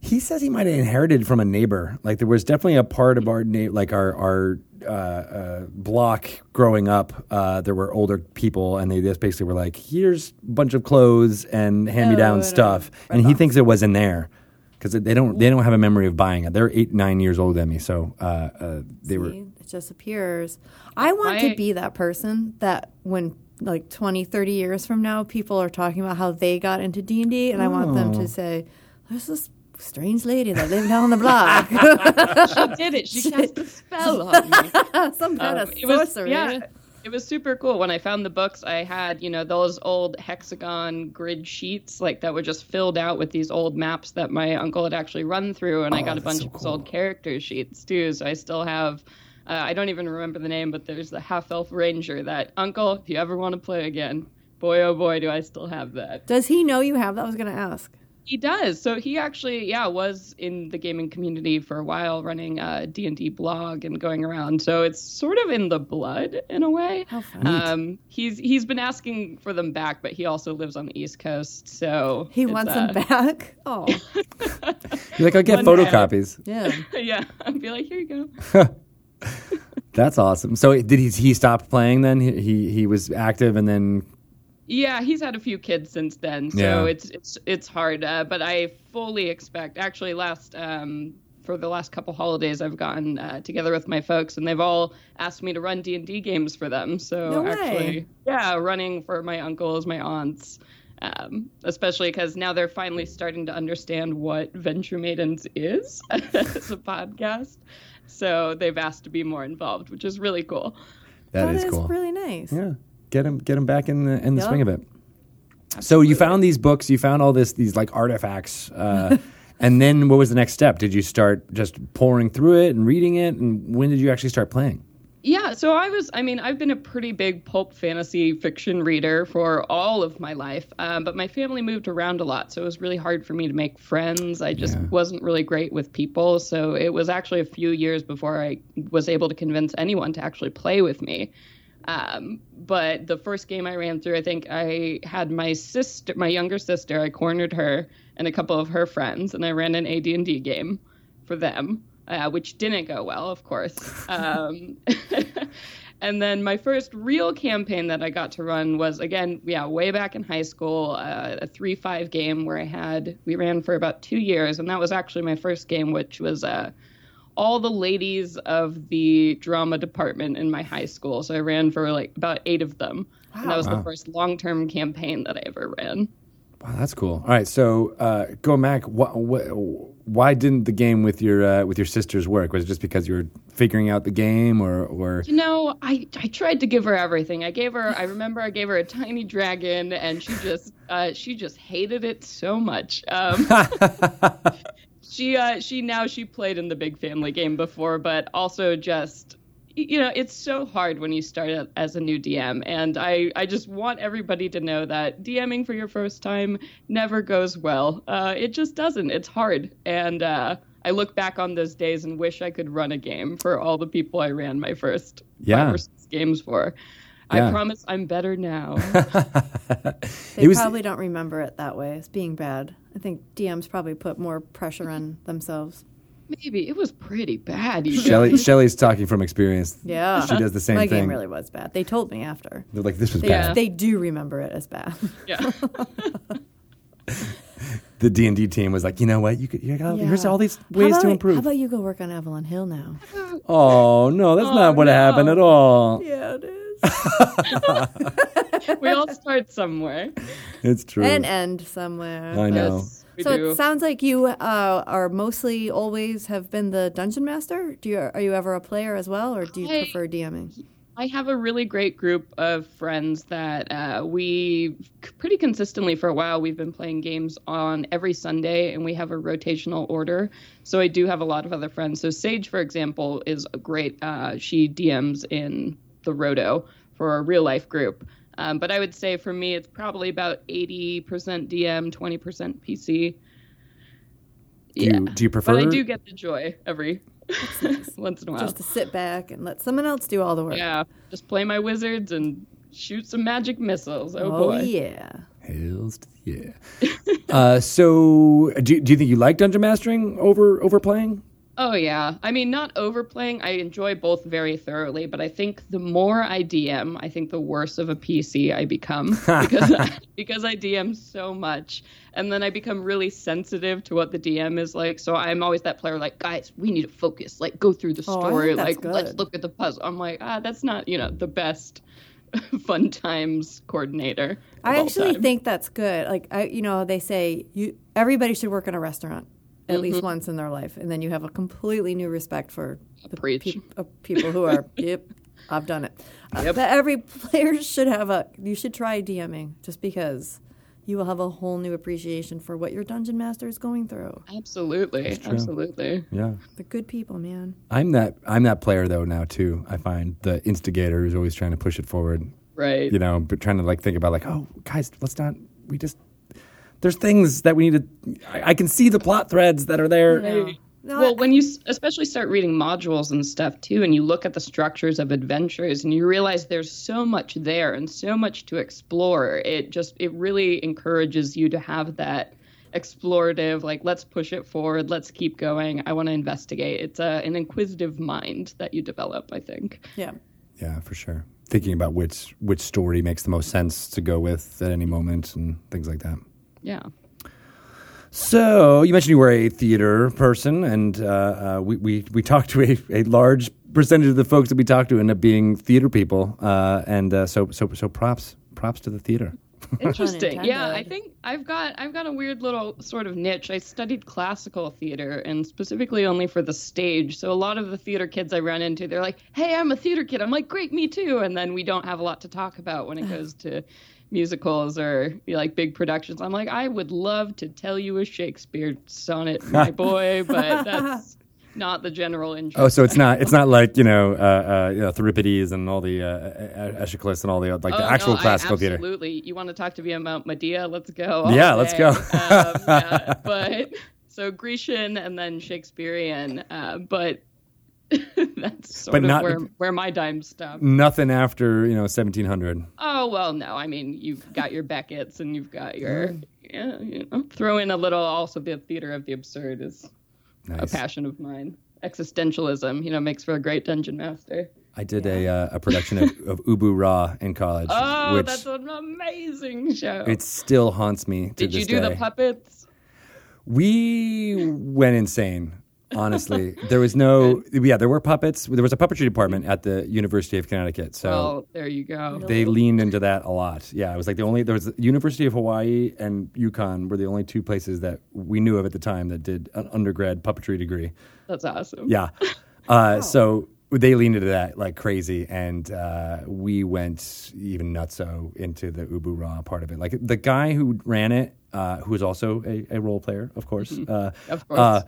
He says he might have inherited from a neighbor. Like there was definitely a part of our na- like our our uh, uh, block growing up. Uh, there were older people, and they just basically were like, "Here's a bunch of clothes and hand me Oh, down no. stuff," Red and he box. thinks it was in there because they don't they don't have a memory of buying it. They're eight nine years older than me, so uh, uh, they were. It just appears. I want to be that person that when like 20, 30 years from now, people are talking about how they got into D&D, and I want them Oh. to say, there's this strange lady that lived down the block. <laughs> she did it. She cast a spell on me. <laughs> Some kind Um, of it was- yeah, it was super cool. When I found the books, I had you know those old hexagon grid sheets like that were just filled out with these old maps that my uncle had actually run through, and I Oh, got a bunch so of his old character sheets too. So I still have. Uh, I don't even remember the name, but there's the half elf ranger that uncle. If you ever want to play again, boy oh boy, do I still have that. Does he know you have that? I was going to ask. He does. So he actually, yeah, was in the gaming community for a while, running a D and D blog and going around. So it's sort of in the blood in a way. How fun. Um, he's he's been asking for them back, but he also lives on the East Coast, so He wants uh, them back. <laughs> Oh, You're like, I'll get One day. photocopies. yeah. <laughs> Yeah, I'd be like, here you go. <laughs> <laughs> That's awesome. So did he? He stopped playing then? He he, he was active and then. Yeah, he's had a few kids since then, so Yeah. it's it's it's hard. Uh, but I fully expect. Actually, last um, for the last couple holidays, I've gotten uh, together with my folks, and they've all asked me to run D and D games for them. So No actually, yeah, running for my uncles, my aunts. Um, especially because now they're finally starting to understand what Venture Maidens is <laughs> as a podcast. So they've asked to be more involved, which is really cool. That is is cool. really nice. Yeah, get them get him back in the in the Yep. swing of it. So you found these books, you found all this these like artifacts, uh, <laughs> and then what was the next step? Did you start just pouring through it and reading it, and when did you actually start playing? Yeah, so I was, I mean, I've been a pretty big pulp fantasy fiction reader for all of my life, um, but my family moved around a lot, so it was really hard for me to make friends. I just Yeah. wasn't really great with people, so it was actually a few years before I was able to convince anyone to actually play with me. Um, but the first game I ran through, I think I had my sister, my younger sister, I cornered her and a couple of her friends, and I ran an AD&D game for them, uh, which didn't go well, of course. Um, <laughs> and then my first real campaign that I got to run was again, yeah, way back in high school, uh, a three-five game where I had we ran for about two years, and that was actually my first game, which was uh, all the ladies of the drama department in my high school. So I ran for like about eight of them. And that was Wow. the first long term campaign that I ever ran. Wow, that's cool. All right, so uh, go Mac. Wh- wh- why didn't the game with your uh, with your sisters work? Was it just because you were figuring out the game, or or You know, I, I tried to give her everything. I gave her I remember I gave her a tiny dragon and she just uh, she just hated it so much. Um, <laughs> she uh, she now she played in the big family game before, but also just you know it's so hard when you start out as a new DM, and I I just want everybody to know that DMing for your first time never goes well. Uh, it just doesn't. It's hard, and uh, I look back on those days and wish I could run a game for all the people I ran my first Yeah. five or six games for. Yeah. I promise I'm better now. <laughs> They was- probably don't remember it that way as being bad. I think DMs probably put more pressure on themselves. Maybe it was pretty bad. You Shelley? Shelley's talking from experience. Yeah, she does the same thing. My thing. game really was bad. They told me after. They're like, this was They, bad. they do remember it as bad. Yeah. <laughs> <laughs> the D and D team was like, you know what? You could. You got, Here's all these ways to improve. How about you go work on Avalon Hill now? <laughs> oh no, that's Oh, not what no. happened at all. Yeah, it is. we all start somewhere. It's true. and end somewhere. I know. Yes, we So do. it sounds like you uh, are mostly always have been the dungeon master. Do you are you ever a player as well, or do you I- prefer DMing? I have a really great group of friends that uh, we pretty consistently for a while we've been playing games on every Sunday, and we have a rotational order. So I do have a lot of other friends. So Sage, for example, is a great. Uh, she DMs in the Roto for a real life group. Um, but I would say for me, it's probably about eighty percent DM, twenty percent PC. do you do you prefer? But I do get the joy every <laughs> once in a while. Just to sit back and let someone else do all the work. Yeah, just play my wizards and shoot some magic missiles. Oh, Oh, boy. yeah. Hells to the yeah. <laughs> uh, so, do, do you think you like dungeon mastering over over playing? Oh yeah. I mean, not overplaying. I enjoy both very thoroughly, but I think the more I DM, I think the worse of a PC I become <laughs> because I, because I DM so much, and then I become really sensitive to what the DM is like. So I'm always that player, like, guys, we need to focus. Like, go through the Oh, I think story. that's like, let's look at the puzzle. I'm like, ah, that's not you know the best <laughs> fun times coordinator. of I all actually time. think that's good. Like I, you know, they say you everybody should work in a restaurant at Mm-hmm. least once in their life, and then you have a completely new respect for the Preach. peop- uh, people who are. <laughs> yep, I've done it. Uh, Yep. But every player <laughs> should have a. You should try DMing just because you will have a whole new appreciation for what your dungeon master is going through. Absolutely, absolutely. Yeah, The good people, man. I'm that I'm that player though now too. I find the instigator who's always trying to push it forward. Right. You know, but trying to like think about like, oh, guys, let's not. We just there's things that we need to. I, I can see the plot threads that are there. No. No, well, I- when you especially start reading modules and stuff too, and you look at the structures of adventures, and you realize there's so much there and so much to explore. It just it really encourages you to have that explorative, like let's push it forward, let's keep going. I want to investigate. It's a, an inquisitive mind that you develop. I think. yeah. Yeah, for sure. Thinking about which which story makes the most sense to go with at any moment and things like that. Yeah. So you mentioned you were a theater person, and uh, uh, we, we we talked to a, a large percentage of the folks that we talked to end up being theater people, uh, and uh, so so so props props to the theater. Interesting. Yeah, I think I've got I've got a weird little sort of niche. I studied classical theater and specifically only for the stage. So a lot of the theater kids I run into, they're like, "Hey, I'm a theater kid." I'm like, "Great, me too." And then we don't have a lot to talk about when it <sighs> goes to musicals or like big productions. I'm like, "I would love to tell you a Shakespeare sonnet, <laughs> my boy, but that's not the general interest." Oh, so it's not it's not like you know, uh, uh, you know and all the uh, Aeschylus and all the like the Oh, actual no, I- classical theater. Absolutely. You want to talk to me about Medea? Let's go. Yeah, let's go. um, yeah, <laughs> but so Grecian and then Shakespearean, uh, but <laughs> that's sort But of not- where where my dime stopped. Nothing after you know 1700. Oh well, no. I mean, you've got your Beckett's and you've got your yeah. You know, throw in a little. Also, the theater of the absurd is a passion of mine. Existentialism, you know, makes for a great dungeon master. I did a uh, a production of, of Ubu Roi in college, Oh, which that's an amazing show. it still haunts me to Did you do day. the puppets? We went insane. Honestly, there was no. Yeah, there were puppets. There was a puppetry department at the University of Connecticut. So Well, there you go. they leaned into that a lot. Yeah, it was like the only there was the University of Hawaii and UConn were the only two places that we knew of at the time that did an undergrad puppetry degree. That's awesome. Yeah. <laughs> Uh, So they leaned into that like crazy, and uh, we went even nutso into the Ubu Roi part of it. Like the guy who ran it, uh, who was also a, a role player, of course. Uh, Of course.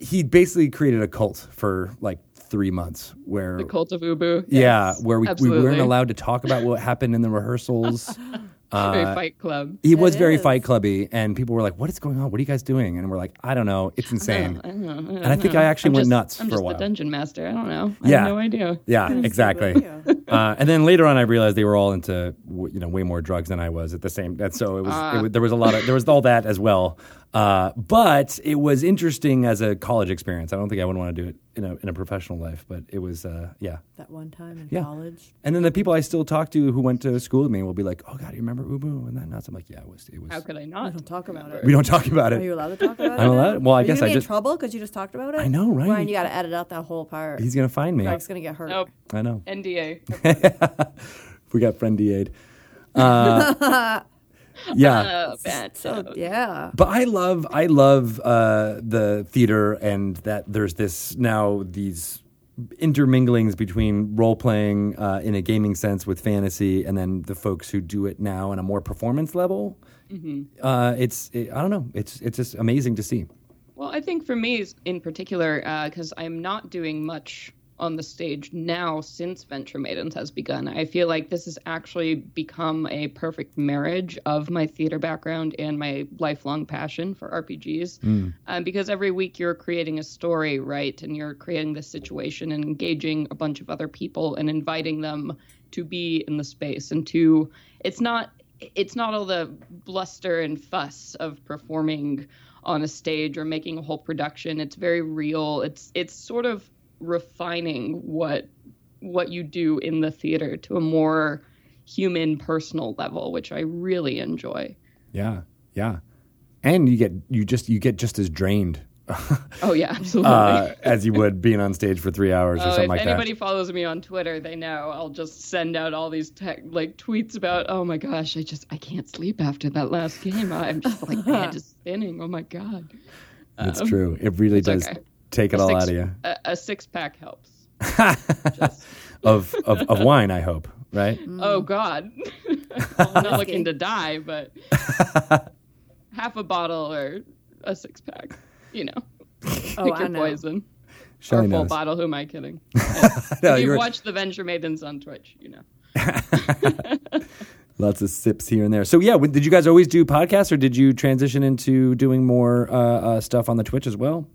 He basically created a cult for like three months where The Cult of Ubu. yeah, Yes, where we, we weren't allowed to talk about what happened in the rehearsals. <laughs> Very Fight Club. He was It very is. fight clubby, and people were like, "What is going on? What are you guys doing?" And we're like, "I don't know. It's insane." and I think I actually I'm went just, nuts I'm for just a while. the dungeon master. I don't know. I Yeah. have no idea. Yeah, <laughs> exactly. <laughs> uh, and then later on, I realized they were all into you know way more drugs than I was at the same. And so it was, Ah. it was there was a lot of there was all that as well. Uh, but it was interesting as a college experience. I don't think I would want to do it in a in a professional life, but it was uh, yeah. That one time in Yeah. college. And then the people I still talk to who went to school with me will be like, "Oh God, you remember Ubu and that nuts?" I'm like, "Yeah, it was. It was." How could I We not? don't talk about it. we don't talk about it. Are it. you allowed to talk about it? I'm now? allowed- well, I Are you guess gonna I be just- in trouble because you just talked about it. I know, right? Ryan, you got to edit out that whole part. He's gonna find me. Greg's gonna get hurt. Nope. I know. NDA. <laughs> We got friend DA'd. Uh, <laughs> yeah. <laughs> Uh, bad. So yeah. But I love I love uh, the theater and that there's this now these interminglings between role playing uh, in a gaming sense with fantasy and then the folks who do it now on a more performance level. Uh, it's it, I don't know it's it's just amazing to see. Well, I think for me in particular, because I'm not doing much on the stage now since Venture Maidens has begun, I feel like this has actually become a perfect marriage of my theater background and my lifelong passion for RPGs. Um, because every week you're creating a story, right? And you're creating this situation and engaging a bunch of other people and inviting them to be in the space and to, it's not it's not all the bluster and fuss of performing on a stage or making a whole production. It's very real. It's it's sort of refining what what you do in the theater to a more human personal level, which I really enjoy. Yeah, yeah, and you get you just you get just as drained <laughs> Oh yeah, absolutely. uh, as you would being on stage for three hours or Oh, something if like anybody follows me on Twitter, they know I'll just send out all these tech, like tweets about, oh my gosh, I just I can't sleep after that last game. I'm just like <laughs> head is spinning. Oh my god. It's true. It really does okay. Take it A all six- out of you. A, a six pack helps. <laughs> Of, of of wine, I hope. Right. Oh God, <laughs> I'm not looking to die, but <laughs> half a bottle or a six pack, you know, Oh, pick I your know. poison. Shelley or full knows. bottle. Who am I kidding? No, if you're- you've watched the Venture Maidens on Twitch, you know. Lots of sips here and there. So yeah, did you guys always do podcasts, or did you transition into doing more uh, uh, stuff on the Twitch as well?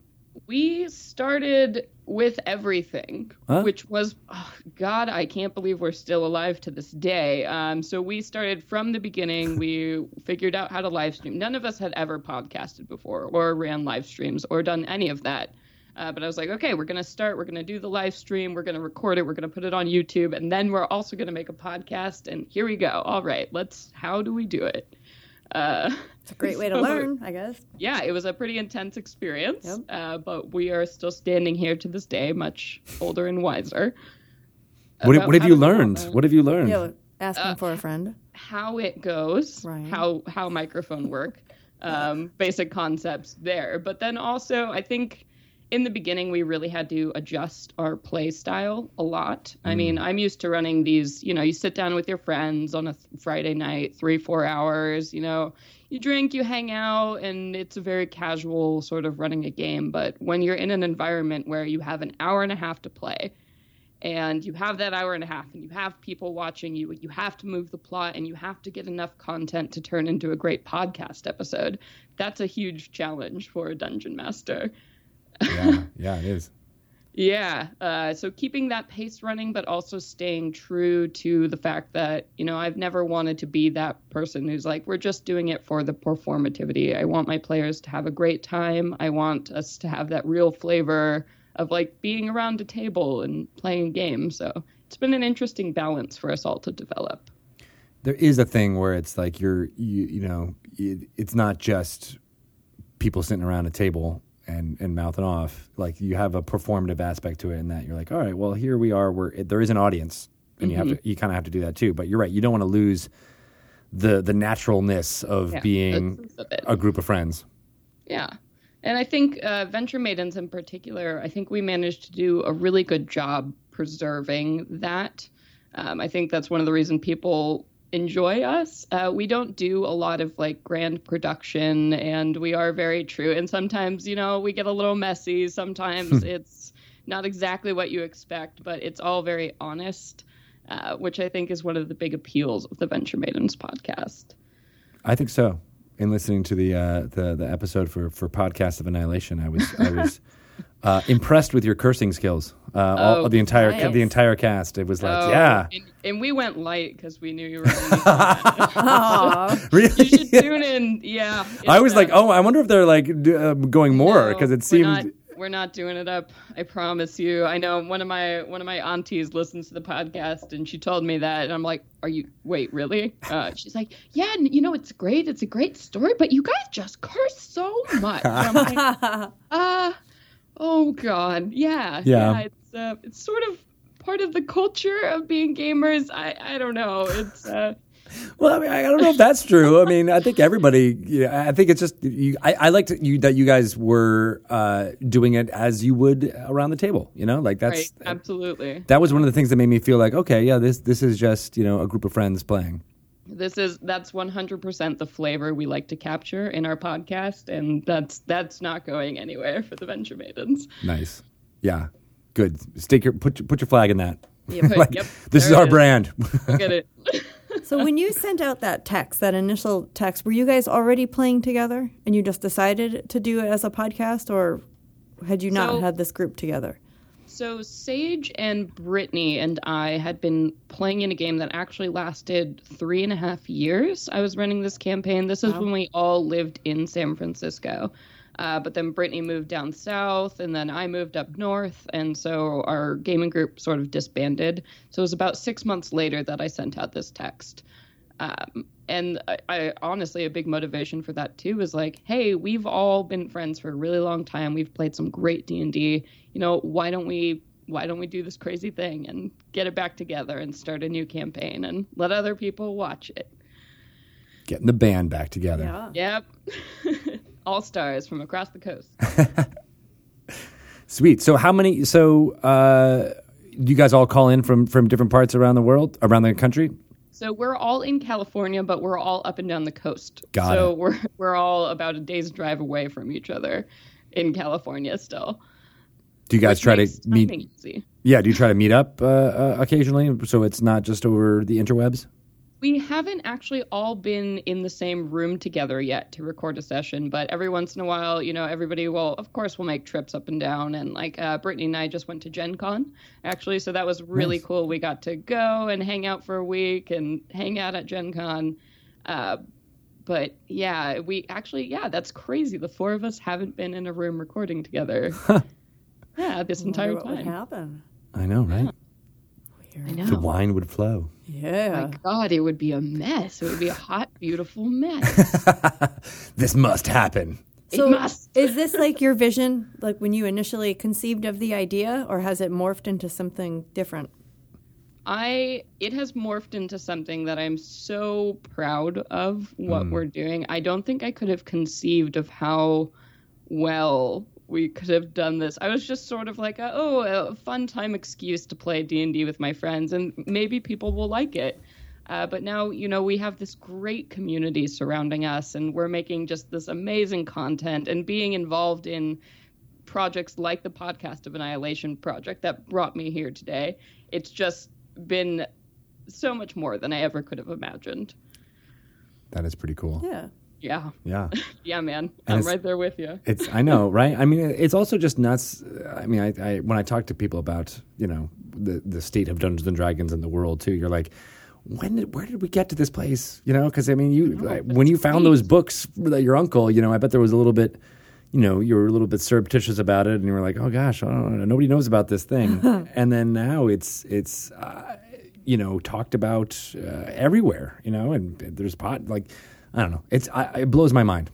We started with everything, Huh? which was, oh, God, I can't believe we're still alive to this day. Um, so we started from the beginning. We figured out how to live stream. None of us had ever podcasted before or ran live streams or done any of that. Uh, but I was like, okay, we're going to start. We're going to do the live stream. We're going to record it. We're going to put it on YouTube. And then we're also going to make a podcast. And here we go. All right, let's, how do we do it? Uh, It's a great way to <laughs> So- learn, I guess. yeah, it was a pretty intense experience. Yep. Uh, but we are still standing here to this day, much older and wiser. What, what have you learned? What have you learned? Yeah, asking for a friend. How it goes, Right. how how microphone work, um, basic concepts there. But then also, I think in the beginning we really had to adjust our play style a lot. I mean, I'm used to running these. You know, you sit down with your friends on a th- Friday night, three four hours. You know, you drink, you hang out, and it's a very casual sort of running a game. But when you're in an environment where you have an hour and a half to play, and you have that hour and a half, and you have people watching you, you have to move the plot, and you have to get enough content to turn into a great podcast episode. That's a huge challenge for a dungeon master. yeah, yeah, it is. Yeah. Uh, so keeping that pace running, but also staying true to the fact that, you know, I've never wanted to be that person who's like, we're just doing it for the performativity. I want my players to have a great time. I want us to have that real flavor of like being around a table and playing games. So it's been an interesting balance for us all to develop. There is a thing where it's like you're, you, you know, it, it's not just people sitting around a table and, and mouthing off. Like you have a performative aspect to it, in that you're like, all right, well, here we are. Where there is an audience, and you have to, you kind of have to do that too. But you're right. You don't want to lose the the naturalness of Yeah, being a a group of friends. Yeah. And I think uh, Venture Maidens in particular, I think we managed to do a really good job preserving that. Um, I think that's one of the reason people enjoy us. Uh, we don't do a lot of like grand production and we are very true. And sometimes, you know, we get a little messy. Sometimes it's not exactly what you expect, but it's all very honest, uh, which I think is one of the big appeals of the Venture Maidens podcast. I think so. In listening to the uh, the the episode for for podcast of annihilation, I was I was <laughs> uh, impressed with your cursing skills. Uh, all, Oh, the entire nice. the entire cast. It was like, Oh, yeah, And, and we went light because we knew you were going to be Aw. You really. should tune in. Yeah. I was like, oh, I wonder if they're like d- uh, going more no, because it we're seemed. not- we're not doing it up. I promise you. I know one of my one of my aunties listens to the podcast, and she told me that, and I'm like, "Are you? Wait, really?" Uh, she's like, "Yeah, and, you know, it's great. It's a great story, but you guys just curse so much." And I'm like, <laughs> uh, oh god, yeah, Yeah. It's uh, it's sort of part of the culture of being gamers. I I don't know. It's uh, <laughs> Well, I mean, I don't know if that's true. I mean, I think everybody. Yeah, I think it's just. You, I, I liked you that you guys were uh, doing it as you would around the table. You know, like that's right, absolutely. that was one of the things that made me feel like, okay, yeah, this this is just you know a group of friends playing. This is that's 100% the flavor we like to capture in our podcast, and that's that's not going anywhere for the Venture Maidens. Nice. Yeah. Good. Stick your put your, put your flag in that. Yep, <laughs> Like, yep, this is our it is. brand. Look at it. <laughs> So when you sent out that text, that initial text, were you guys already playing together and you just decided to do it as a podcast or had you not So- had this group together? So Sage and Brittany and I had been playing in a game that actually lasted three and a half years. I was running this campaign. This is when we all lived in San Francisco. Uh, but then Brittany moved down south, and then I moved up north, and so our gaming group sort of disbanded. So it was about six months later that I sent out this text. Um, and I, I honestly, a big motivation for that too is like, hey, we've all been friends for a really long time. We've played some great D and D. You know, why don't we? Why don't we do this crazy thing and get it back together and start a new campaign and let other people watch it? Getting the band back together. Yeah. Yep, <laughs> all stars from across the coast. <laughs> Sweet. So how many? So uh, you guys all call in from from different parts around the world, around the country? So we're all in California, but we're all up and down the coast. Got so it. we're we're all about a day's drive away from each other in California still. Do you guys try to meet? easy. Yeah. Do you try to meet up uh, uh, occasionally so it's not just over the interwebs? We haven't actually all been in the same room together yet to record a session, but every once in a while, you know, everybody will, of course, will make trips up and down. And like uh, Brittany and I just went to Gen Con, actually, so that was really Nice. cool. We got to go and hang out for a week and hang out at Gen Con. Uh, but yeah, we actually, yeah, that's crazy. The four of us haven't been in a room recording together. <laughs> yeah, this Wonder entire what would happen? I know, right? I know. The wine would flow. Yeah. My God, it would be a mess. It would be a hot, beautiful mess. <laughs> This must happen. So it must. is this like your vision, like when you initially conceived of the idea, or has it morphed into something different? I it has morphed into something that I'm so proud of what hmm. we're doing. I don't think I could have conceived of how well we could have done this. I was just sort of like, a, oh, a fun time excuse to play D and D with my friends, and maybe people will like it. Uh, but now, you know, we have this great community surrounding us, and we're making just this amazing content and being involved in projects like the Podcast of Annihilation project that brought me here today. It's just been so much more than I ever could have imagined. That is pretty cool. Yeah. Yeah. Yeah. <laughs> Yeah, man. And I'm right there with you. <laughs> It's I know, right? I mean, it's also just nuts. I mean, I, I when I talk to people about you know the the state of Dungeons and Dragons in the world too, you're like, when did where did we get to this place? You know, because I mean, you like, when you found those books that your uncle, you know, I bet there was a little bit. You know, you were a little bit surreptitious about it, and you were like, "Oh gosh, I don't know, nobody knows about this thing." <laughs> and then now it's it's uh, you know talked about uh, everywhere. You know, and there's pot like I don't know. It's I, it blows my mind.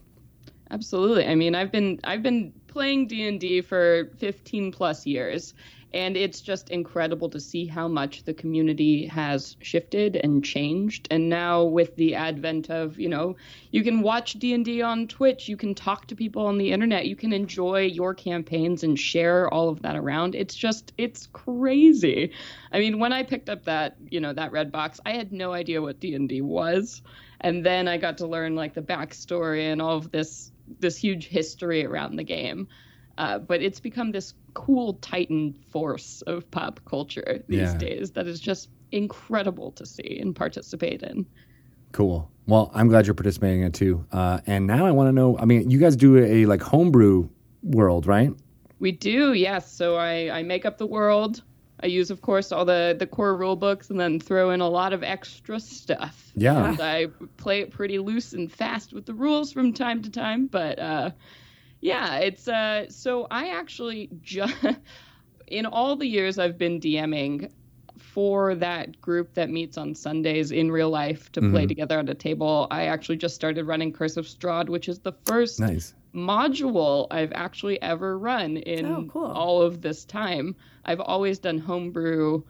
Absolutely. I mean, I've been I've been playing D&D for 15 plus years and it's just incredible to see how much the community has shifted and changed and now with the advent of, you know, you can watch D&D on Twitch, you can talk to people on the internet, you can enjoy your campaigns and share all of that around. It's just it's crazy. I mean, when I picked up that, you know, that red box, I had no idea what D&D was. And then I got to learn like the backstory and all of this this huge history around the game. Uh, but it's become this cool titan force of pop culture these Yeah. days that is just incredible to see and participate in. Cool. Well, I'm glad you're participating in it too. Uh, and now I want to know. I mean, you guys do a like homebrew world, right? We do, yes. So I, I make up the world. I use, of course, all the, the core rule books and then throw in a lot of extra stuff. Yeah. And I play it pretty loose and fast with the rules from time to time. But uh, yeah, it's uh, so I actually just <laughs> in all the years I've been DMing for that group that meets on Sundays in real life to play together at a table, I actually just started running Curse of Strahd, which is the first Nice. module I've actually ever run in Oh, cool. all of this time. I've always done homebrew.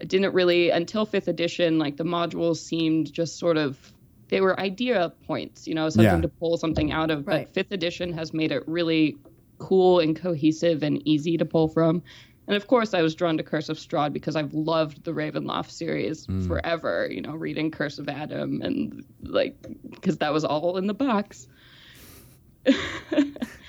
I didn't really until fifth edition. Like the modules seemed just sort of they were idea points, you know, something Yeah. to pull something out of. Right. But fifth edition has made it really cool and cohesive and easy to pull from. And of course, I was drawn to Curse of Strahd because I've loved the Ravenloft series mm. forever. You know, reading Curse of Adam and like because that was all in the box. <laughs>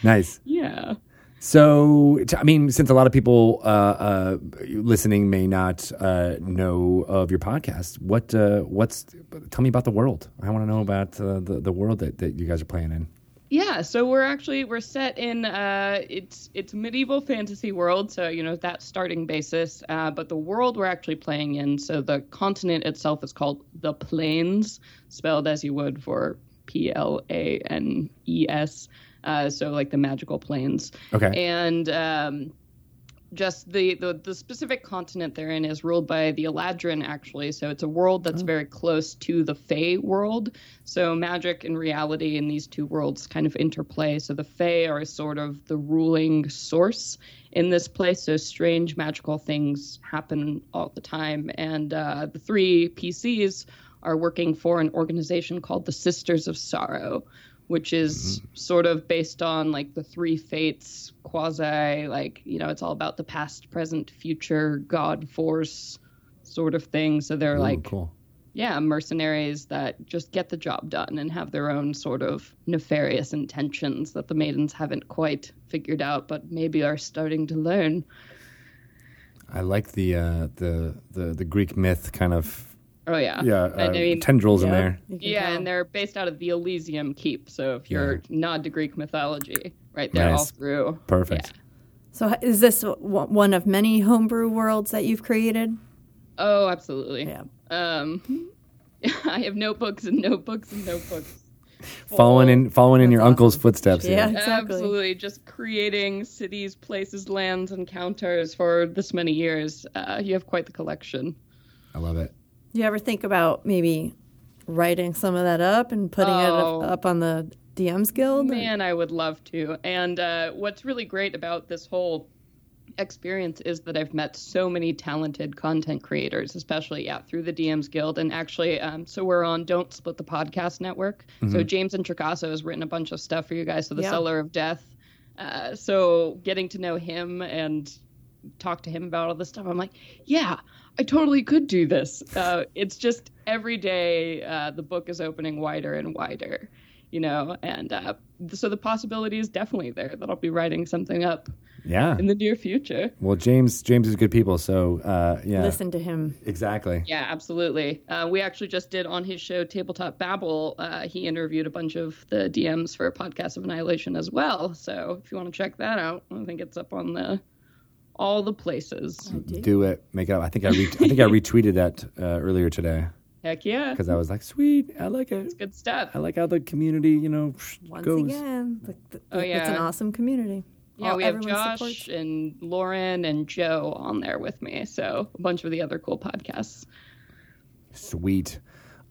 Nice. Yeah. So, I mean, since a lot of people uh, uh, listening may not uh, know of your podcast, what uh, what's tell me about the world? I want to know about uh, the the world that, that you guys are playing in. Yeah, so we're actually we're set in uh it's it's medieval fantasy world, so you know that starting basis. But the world we're actually playing in, so the continent itself is called the Plains, spelled as you would for P L A N E S. Uh, so like the magical plains. Okay. And um, just the, the the specific continent they're in is ruled by the Eladrin actually. So it's a world that's very close to the Fey world. So magic and reality in these two worlds kind of interplay. So the Fey are sort of the ruling source in this place. So strange magical things happen all the time. And uh, the three PCs are working for an organization called the Sisters of Sorrow, which is sort of based on like the three fates, quasi, like, you know, it's all about the past, present, future, God force sort of thing. So they're Ooh, like, cool. yeah, mercenaries that just get the job done and have their own sort of nefarious intentions that the maidens haven't quite figured out, but maybe are starting to learn. I like the uh, the the the Greek myth kind of Oh yeah, yeah I uh, mean, tendrils in there. Yeah, tell. and they're based out of the Elysium Keep. So if you're nod to Greek mythology, right there all through. Perfect. Yeah. So is this one of many homebrew worlds that you've created? Oh, absolutely. Yeah. Um, <laughs> I have notebooks and notebooks and notebooks. Following in following in your awesome. uncle's footsteps. Yeah. here. Exactly. Absolutely, just creating cities, places, lands, encounters for this many years. Uh, you have quite the collection. I love it. Do you ever think about maybe writing some of that up and putting Oh. it up on the DMs Guild? Man, I would love to. And uh, what's really great about this whole experience is that I've met so many talented content creators, especially yeah through the DMs Guild. And actually, um, so we're on Don't Split the Podcast Network. So James Introcaso has written a bunch of stuff for you guys. So the Yeah. Cellar of Death. Uh, so getting to know him and talk to him about all this stuff, I'm like, yeah, I totally could do this. Uh, it's just every day uh, the book is opening wider and wider, you know, and uh, so the possibility is definitely there that I'll be writing something up Yeah. in the near future. Well, James James is good people, so uh, yeah. Listen to him. Exactly. Yeah, absolutely. Uh, we actually just did on his show Tabletop Babble. Uh, he interviewed a bunch of the DMs for a Podcast of Annihilation as well. So if you want to check that out, I think it's up on the all the places. Do it. Make it up. I think I re- I think I retweeted that uh, earlier today Heck yeah, because I was like, sweet, I like it. It's good stuff. I like how the community, you know, Once goes. again, the, the, Oh, it's an awesome community. Yeah, All- we have everyone Josh supports. and Lauren and Joe on there with me. So a bunch of the other cool podcasts. Sweet.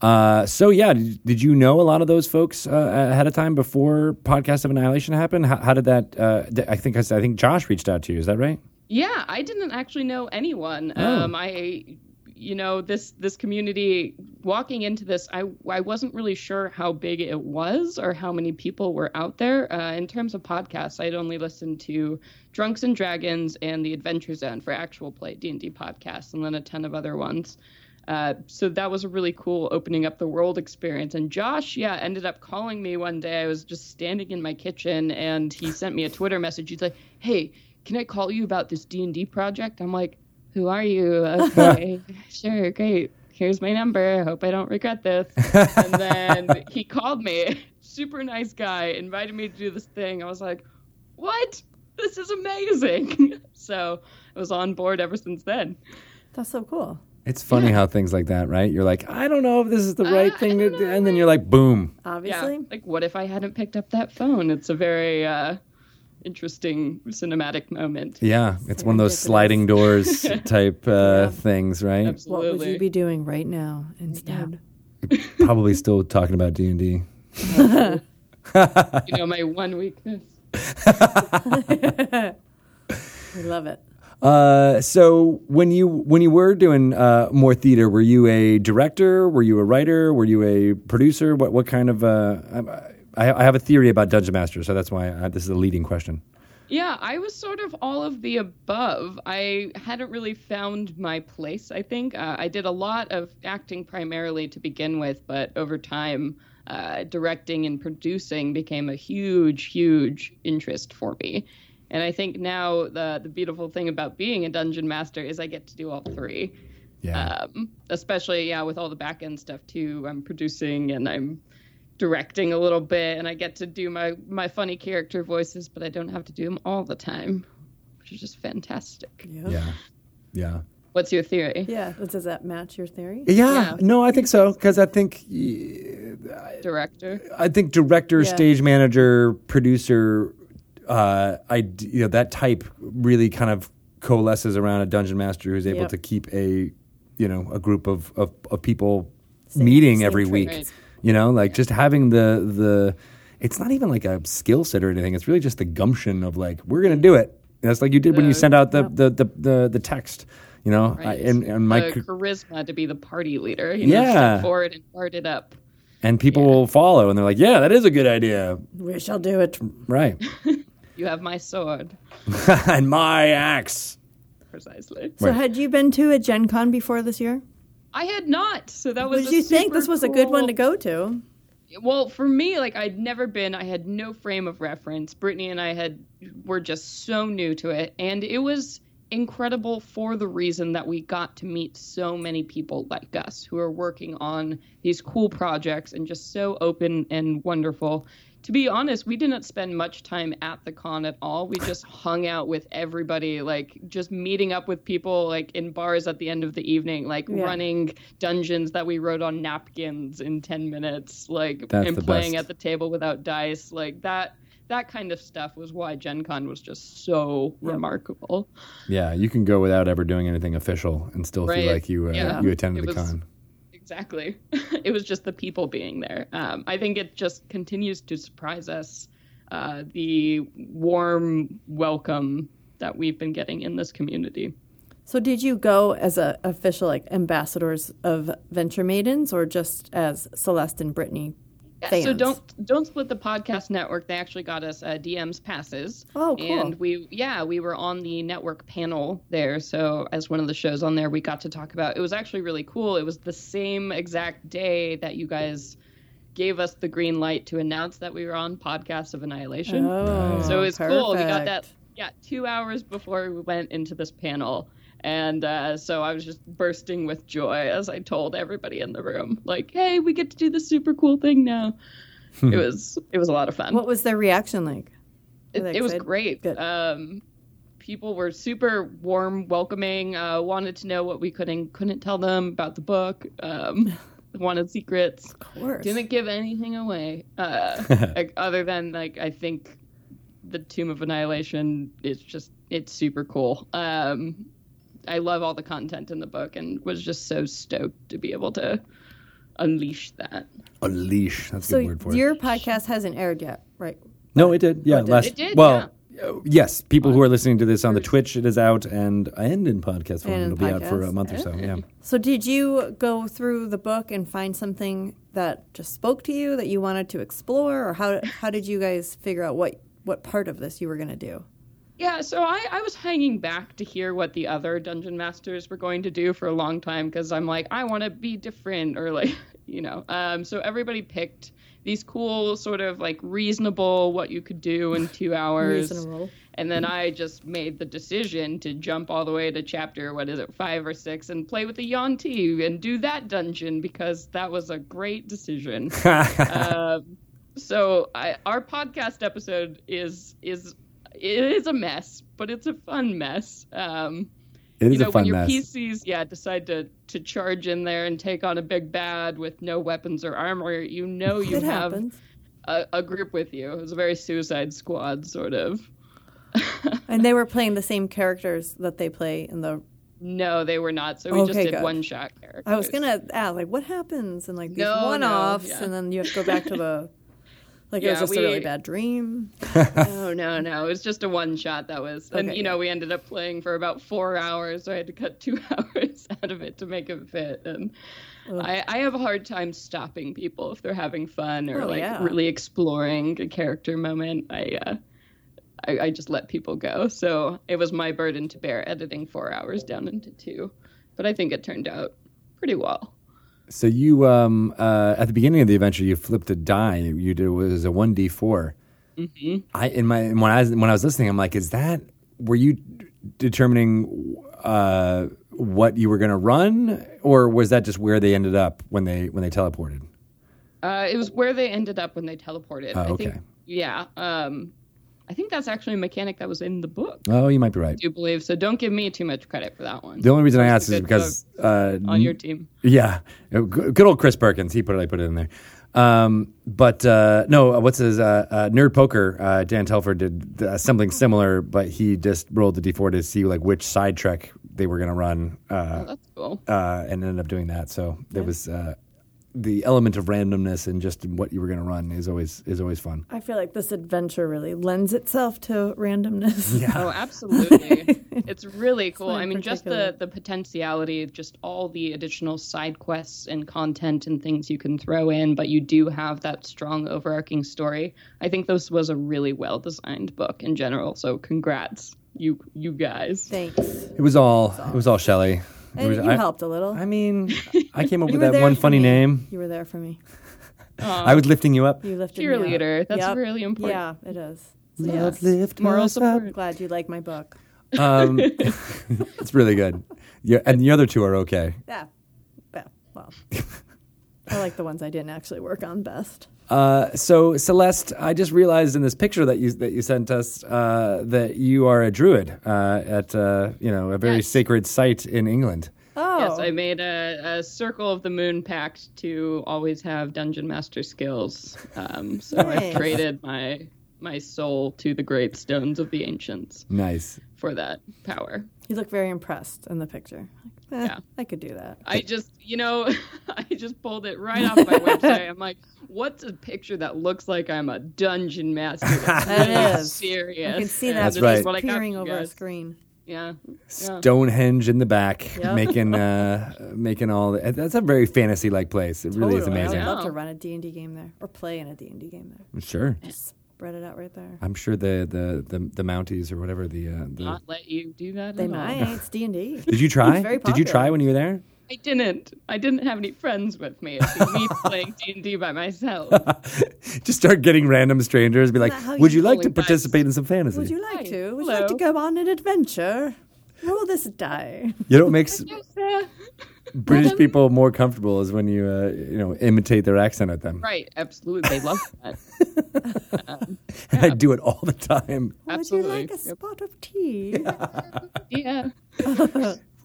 Uh, so yeah, did, did you know a lot of those folks uh, ahead of time before Podcast of Annihilation happened? How, how did that? Uh, th- I think I, said- I think Josh reached out to you. Is that right? Yeah, I didn't actually know anyone. Oh. Um, I, you know, this this community. Walking into this, I I wasn't really sure how big it was or how many people were out there. Uh, in terms of podcasts, I'd only listened to Drunks and Dragons and the Adventure Zone for actual play D and D podcasts, and then a ton of other ones. Uh, so that was a really cool opening up the world experience. And Josh, yeah, ended up calling me one day. I was just standing in my kitchen, and he sent me a Twitter message. He's like, "Hey, can I call you about this D and D project?" I'm like, "Who are you?" <laughs> Okay, sure, great. Here's my number. I hope I don't regret this. and then <laughs> he called me. Super nice guy. Invited me to do this thing. I was like, "What? This is amazing!" <laughs> so I was on board ever since then. That's so cool. It's funny how things like that, right? You're like, I don't know if this is the right Uh, thing, to don't do, know. and then you're like, boom. Obviously. Yeah. Like, what if I hadn't picked up that phone? It's a very uh, interesting cinematic moment. Yeah, it's one of those sliding doors <laughs> type uh, Yeah. things, right? Absolutely. What would you be doing right now instead? Probably still talking about D and D. <laughs> You know, my one weakness. <laughs> I love it. Uh, so when you when you were doing uh, more theater, were you a director? Were you a writer? Were you a producer? What what kind of? Uh, I, I have a theory about Dungeon Master, so that's why I, this is a leading question. Yeah, I was sort of all of the above. I hadn't really found my place, I think. Uh, I did a lot of acting primarily to begin with, but over time, uh, directing and producing became a huge, huge interest for me. And I think now the, the beautiful thing about being a dungeon master is I get to do all three. Yeah, Um, especially, yeah, with all the back end stuff too. I'm producing and I'm directing a little bit, and I get to do my my funny character voices, but I don't have to do them all the time, which is just fantastic. Yeah. yeah, yeah. What's your theory? Yeah. Does that match your theory? Yeah, Yeah. no, I think so because I think Director. I think director, Yeah. stage manager, producer, uh, I you know that type really kind of coalesces around a dungeon master who's able Yep. to keep a you know a group of of, of people meeting same every traits. week. Right. You know, like just having the the. It's not even like a skill set or anything. It's really just the gumption of like we're gonna do it. That's like you did when you sent out the the, the, the, the text. You know, I, and and my the charisma to be the party leader. You know, Yeah. step forward and start it up. and people will follow and they're like, yeah, that is a good idea, We shall do it. right? <laughs> You have my sword, <laughs> and my axe. precisely. So, Right. had you been to a Gen Con before this year? I had not, so that was. did you think? This was a good one to go to. Well, for me, like I'd never been. I had no frame of reference. Brittany and I had were just so new to it, and it was incredible for the reason that we got to meet so many people like us who are working on these cool projects and just so open and wonderful. To be honest, we didn't spend much time at the con at all. We just <laughs> hung out with everybody, like just meeting up with people like in bars at the end of the evening, like Yeah. running dungeons that we wrote on napkins in 10 minutes, like That's and playing best. at the table without dice. Like that that kind of stuff was why Gen Con was just so remarkable. Yeah, you can go without ever doing anything official and still Right. feel like you uh, Yeah. you attended It the was- con. Exactly. <laughs> it was just the people being there. Um, I think it just continues to surprise us uh, the warm welcome that we've been getting in this community. So did you go as a official like ambassadors of Venture Maidens or just as Celeste and Brittany fans? so don't don't split the podcast network. They actually got us uh, DM's passes. Oh, cool. And we yeah we were on the network panel there. So as one of the shows on there, we got to talk about. It was actually really cool. It was the same exact day that you guys gave us the green light to announce that we were on Podcast of Annihilation. Oh, so it's cool. We got that yeah two hours before we went into this panel. And uh, so I was just bursting with joy as I told everybody in the room, like, "Hey, we get to do this super cool thing now." it was it was a lot of fun. What was their reaction like? it, it was great. Good. Um, people were super warm, welcoming. Uh, wanted to know what we couldn't couldn't tell them about the book. Um, <laughs> wanted secrets. Of course. Didn't give anything away. Uh, <laughs> like, other than like I think the Tomb of Annihilation is just it's super cool. Um, I love all the content in the book and was just so stoked to be able to unleash that. Unleash. That's a so good word for your it. Your podcast hasn't aired yet, right? No, it did. Yeah, Oh, it did? last. It did, Well, uh, yes. People who are listening to this on the Twitch, it is out, and and in podcast form, And it'll in be out for a month or so. Yeah. So did you go through the book and find something that just spoke to you that you wanted to explore, or how how did you guys figure out what what part of this you were going to do? Yeah, so I, I was hanging back to hear what the other dungeon masters were going to do for a long time because I'm like, I want to be different or like, <laughs> you know. Um, so everybody picked these cool, sort of like reasonable, what you could do in <laughs> two hours. Reasonable. And then I just made the decision to jump all the way to chapter, what is it, five or six, and play with the Yuan-Ti and do that dungeon because that was a great decision. <laughs> um, so I, our podcast episode is is it is a mess, but it's a fun mess. Um, It is you know, a fun when your mess. PCs, yeah, decide to to charge in there and take on a big bad with no weapons or armor, you know you it have a, a group with you. It was a very Suicide Squad sort of. <laughs> And they were playing the same characters that they play in the. No, they were not. So we just did one shot characters. I was gonna ask like what happens and like these No, no, one offs, yeah. and then you have to go back to the. <laughs> Like it was just we- a really bad dream. <laughs> no, no, no. It was just a one shot that was. And, Okay, you know, yeah. we ended up playing for about four hours. So I had to cut two <laughs> hours out of it to make it fit. And I, I have a hard time stopping people if they're having fun or Oh, like yeah. really exploring a character moment. I, uh, I, I just let people go. So it was my burden to bear editing four hours down into two. But I think it turned out pretty well. So you, um, uh, at the beginning of the adventure, you flipped a die. You did it was a one d 4 Mm-hmm. I in my when I was when I was listening, I'm like, is that were you determining uh, what you were going to run, or was that just where they ended up when they when they teleported? Uh, it was where they ended up when they teleported. Oh, I think, okay. yeah. Um, I think that's actually a mechanic that was in the book. Oh, you might be right. I do believe so. Don't give me too much credit for that one. The only reason I asked is because uh, on your team. Yeah, Uh, good old Chris Perkins. He put it. I put it in there. Um, but uh, no, what's his uh, uh, nerd poker? Uh, Dan Telfer did uh, something similar, but he just rolled the d4 to see like which side trek they were going to run, Oh, uh, that's cool. uh, and ended up doing that. So there was uh, the element of randomness and just what you were going to run is always is always fun. I feel like this adventure really lends itself to randomness. <laughs> Oh, absolutely. <laughs> it's really cool. one I mean, just the, the potentiality, just all the additional side quests and content and things you can throw in, but you do have that strong overarching story. I think this was a really well designed book in general. So congrats, you you guys. Thanks. It was all it was all Shelly. It And was, you I, helped a little. I mean, I came up with that one funny me. name. You were there for me. I was lifting you up. You lifted me up. Cheerleader. That's Yep. really important. Yeah, it is. So Love yes. lift Moral us up. support. Glad you like my book. Um, <laughs> <laughs> it's really good. Yeah, and the other two are okay. Yeah. Yeah. Well, I like the ones I didn't actually work on best. Uh, so Celeste, I just realized in this picture that you that you sent us uh, that you are a druid uh, at uh, you know a very Yes. sacred site in England. Oh. Yes, I made a, a circle of the moon pact to always have dungeon master skills. Um, so Nice. I've traded my my soul to the great stones of the ancients Nice. for that power. You look very impressed in the picture. Like, eh, Yeah. <laughs> I could do that. I just, you know, <laughs> I just pulled it right off my website. I'm like, what's a picture that looks like I'm a dungeon master? <laughs> That's That really is. serious. I can see that That's this right. what peering for you over a screen. Yeah. yeah. Stonehenge in the back, Yep. <laughs> making uh, making all. The, that's a very fantasy like place. It really is amazing. I would love to run a D&D game there or play in a D&D game there. Sure. Just Spread it out right there. I'm sure the the the, the Mounties or whatever the, uh, the Not let you do that. They at all. might. It's D&D. Did you try? Did you try when you were there? I didn't. I didn't have any friends with me. It's just me <laughs> playing D and D by myself. <laughs> Just start getting random strangers. Be like, would you you like to rolling dice? participate in some fantasy? Would you like Hi. to? Would you like to go on an adventure? Roll this die. You know what makes <laughs> uh, British people more comfortable is when you uh, you know imitate their accent at them. right. Absolutely. They love that. I do it all the time. Absolutely. Would you like a Yep. spot of tea? Yeah.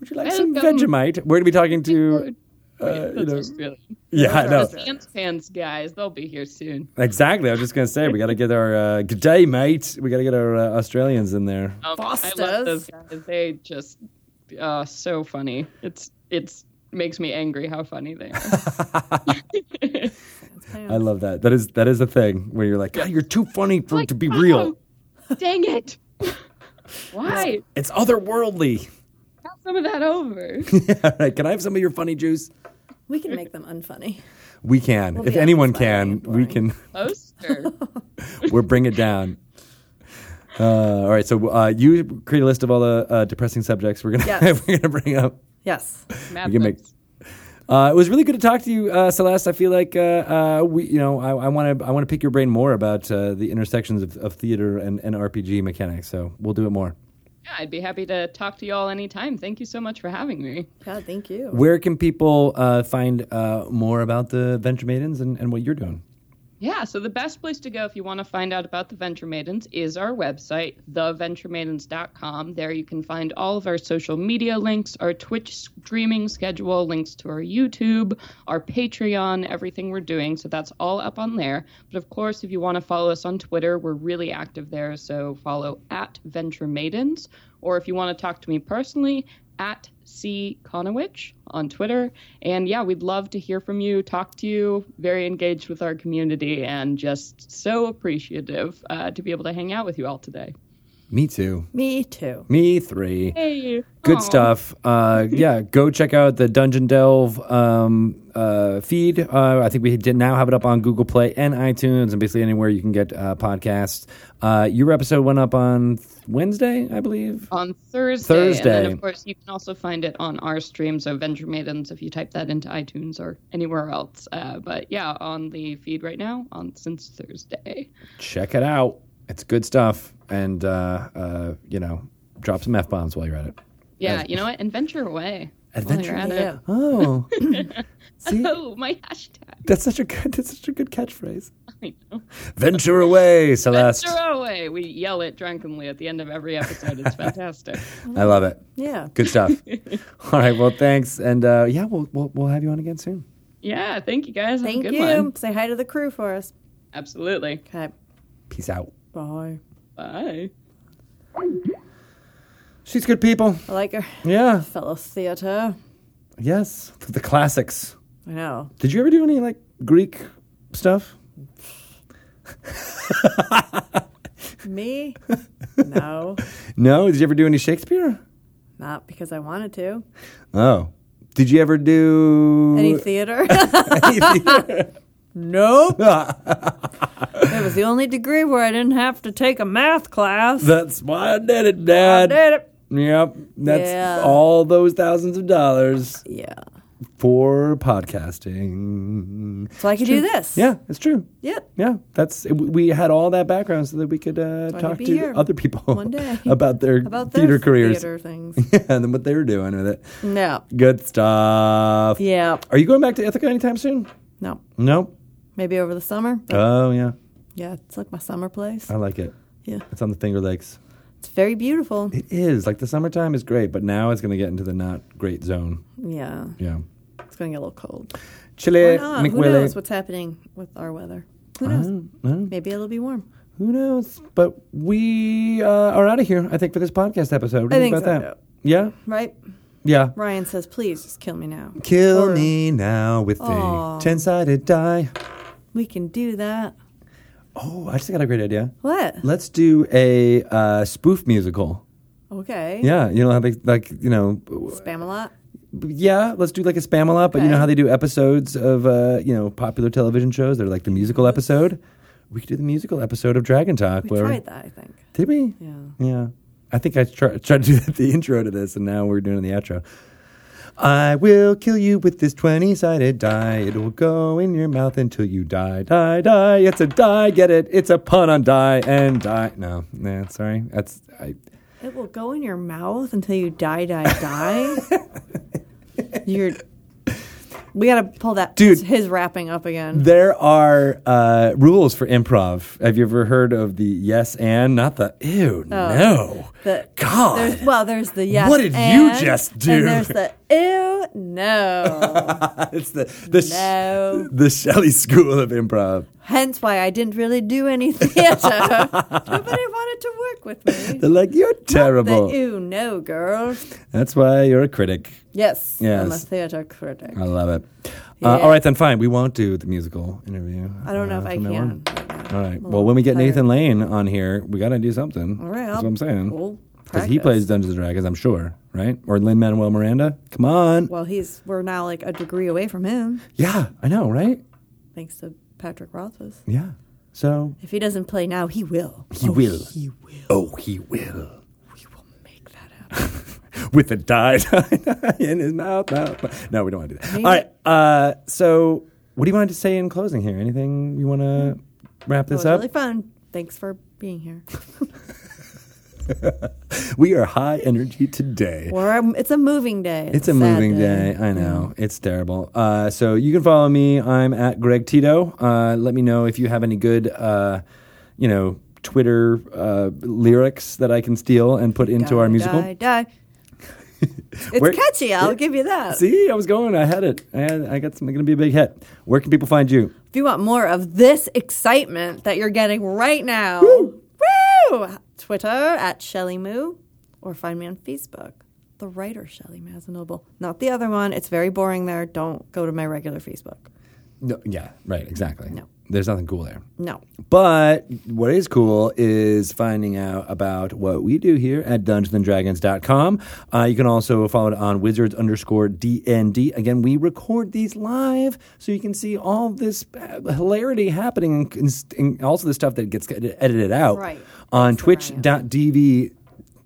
Would you like some Vegemite? We're gonna be talking to. Uh, you know, Australia. <laughs> yeah, no, The Sans Pants guys, they'll be here soon. exactly. I was just gonna say we got to get our uh, good day, mate. We got to get our uh, Australians in there. Um, I love those guys. They just uh so funny. It's it's makes me angry how funny they are. <laughs> <laughs> I love that. That is that is a thing where you're like, "God, you're too funny for it to be real. Oh, dang it! Why? It's otherworldly." Have some of that over. <laughs> All right, can I have some of your funny juice? we can make them unfunny. We can. We'll if anyone can, we can. <laughs> Poster. <laughs> we'll bring it down. Uh, all right, so uh, you create a list of all the uh, depressing subjects we're gonna Yes. we're gonna bring up. Yes. Mad We can make- Uh, it was really good to talk to you, uh, Celeste. I feel like uh, uh, we, you know, I want to I want to pick your brain more about uh, the intersections of, of theater and, and RPG mechanics. So we'll do it more. Yeah, I'd be happy to talk to you all anytime. Thank you so much for having me. Yeah, thank you. Where can people uh, find uh, more about the Venture Maidens and, and what you're doing? Yeah, so the best place to go if you want to find out about the Venture Maidens is our website, theventuremaidens.com. There you can find all of our social media links, our Twitch streaming schedule, links to our YouTube, our Patreon, everything we're doing. So that's all up on there. But of course, if you want to follow us on Twitter, we're really active there. So follow at Venture Maidens. Or if you want to talk to me personally, at C Conowitch on Twitter. And yeah, we'd love to hear from you, talk to you, very engaged with our community, and just so appreciative uh, to be able to hang out with you all today. Me too. Me too. Me three. Hey, Good Aw. stuff. Uh, yeah, go check out the Dungeon Delve um, uh, feed. Uh, I think we did now have it up on Google Play and iTunes, and basically anywhere you can get uh, podcasts. Uh, your episode went up on Wednesday, I believe. On Thursday. And Thursday. then, of course, you can also find it on our stream, so Venture Maidens, if you type that into iTunes or anywhere else. Uh, but yeah, on the feed right now, on since Thursday. Check it out. It's good stuff, and uh, uh, you know, drop some f bombs while you're at it. Yeah, you know what? And venture away. Adventure While you're at Yeah. Oh, <laughs> see. Oh, my hashtag. that's such a good. That's such a good catchphrase. <laughs> I know. Venture away, Celeste. Venture away. We yell it drunkenly at the end of every episode. It's <laughs> fantastic. I love it. Yeah. Good stuff. All right. Well, thanks, and uh, yeah, we'll, we'll we'll have you on again soon. yeah, thank you guys. Have a Thank good you. one. Say hi to the crew for us. Absolutely. Okay. Peace out. Bye. Bye. She's good people. I like her. Yeah. Fellow theater. Yes. The classics. I know. Did you ever do any like Greek stuff? <laughs> Me? <laughs> no. No. Did you ever do any Shakespeare? Not because I wanted to. Oh. Did you ever do Any theater? <laughs> any theater? Nope. <laughs> it was the only degree where I didn't have to take a math class. That's why I did it, Dad. I did it. Yep. That's Yeah. all those thousands of dollars. Yeah. for podcasting. So I could do this. Yeah, it's true. Yep. Yeah, that's we had all that background so that we could uh, So talk could to here other people one day <laughs> about their <laughs> About their theater careers. theater things. Yeah, and then what they were doing with it. no. Good stuff. Yeah. Are you going back to Ithaca anytime soon? No. No. Maybe over the summer. Oh yeah, yeah, it's like my summer place. I like it. Yeah. It's on the Finger Lakes. It's very beautiful. It is like the summertime is great, but now it's going to get into the not great zone. Yeah. Yeah. It's going to get a little cold. Chile, not. Who knows what's happening with our weather? Who knows? don't know. Maybe it'll be warm. Who knows? But we uh, are out of here, I think, for this podcast episode. What I think about so, that? Yeah? Right? Yeah. Ryan says, please just kill me now. Kill Or- me now with a 10 sided die. We can do that. Oh, I just got a great idea. What? Let's do a uh, spoof musical. Okay. Yeah, you know how they, like, you know, Spamalot? yeah, let's do like a Spamalot, but you know Okay. how they do episodes of, uh, you know, popular television shows? They're like the musical episode. We could do the musical episode of Dragon Talk. We where, tried that, I think. Did we? Yeah. Yeah. I think I try, tried to do that, <laughs> the intro to this, and now we're doing the outro. I will kill you with this 20 sided die. It will go in your mouth until you die. Die, die. It's a die. Get it? It's a pun on die and die. No, nah, sorry. That's. I, It will go in your mouth until you die, die, die. <laughs> You're. We gotta pull that. Dude. his wrapping up again. there are uh, rules for improv. Have you ever heard of the yes and, not the ew? No. The- God. There's, well, there's the yes. What did you just do? And there's the ew. No. <laughs> it's the the, sh- No. the Shelly School of Improv. Hence why I didn't really do any theater. <laughs> Nobody wanted to work with me. They're like, you're terrible. The ew, no, girl. That's why you're a critic. Yes, I'm a theater critic. I love it. Uh, all right, then fine. We won't do the musical interview. I don't know uh, if I can. All right. Well, when we get little Nathan Lane on here, we got to do something. All right, That's I'll- what I'm saying. Because he plays Dungeons and Dragons, I'm sure, right? Or Lin Manuel Miranda. Come on. Well, he's we're now like a degree away from him, Yeah, I know, right? thanks to Patrick Rothfuss. Yeah. So If he doesn't play now, he will. he will. He will. Oh, he will. We will make that happen. <laughs> With a die <laughs> in his mouth, mouth. No, we don't want to do that. All right. Uh, so, what do you want to say in closing here? Anything you want to wrap It this was up? really fun. Thanks for being here. <laughs> <laughs> We are high energy today. Or um, it's a moving day. It's a moving day. I know. It's terrible. Uh, so you can follow me. I'm at Greg Tito. Uh, let me know if you have any good, uh, you know, Twitter uh, lyrics that I can steal and put into Die, our musical. Die, die. <laughs> it's Where- catchy. I'll give you that. See, I was going. I had it. I, had, I got something going to be a big hit. Where can people find you? If you want more of this excitement that you're getting right now, woo! Twitter at Shelly Moo, or find me on Facebook, the writer Shelly Mazzanoble. Not the other one. It's very boring there. Don't go to my regular Facebook. No, yeah, right. Exactly. No. There's nothing cool there. No. But what is cool is finding out about what we do here at DungeonsandDragons.com. Uh, you can also follow it on Wizards underscore DND. Again, we record these live so you can see all this hilarity happening and, and also the stuff that gets edited out Right. on That's the twitch.tv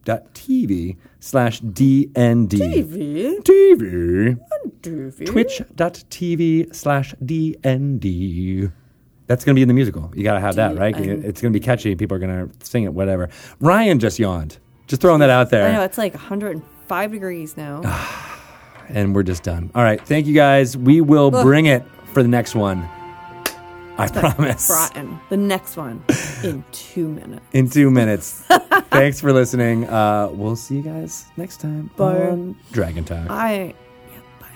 dot TV slash DND. TV? TV. TV? Twitch.tv slash DND. That's going to be in the musical. You got to have that, right? I'm- It's going to be catchy. People are going to sing it, whatever. Ryan just yawned. Just throwing that out there. I know. It's like 105 degrees now. <sighs> And we're just done. All right. Thank you guys. We will Ugh. bring it for the next one. I promise. Rotten. The next one in two minutes. In two minutes. <laughs> Thanks for listening. Uh, we'll see you guys next time Bye. on Dragon Talk. I. Yeah, bye.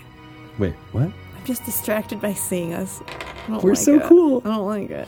Wait, what? Just distracted by seeing us. We're like so it. cool. I don't like it.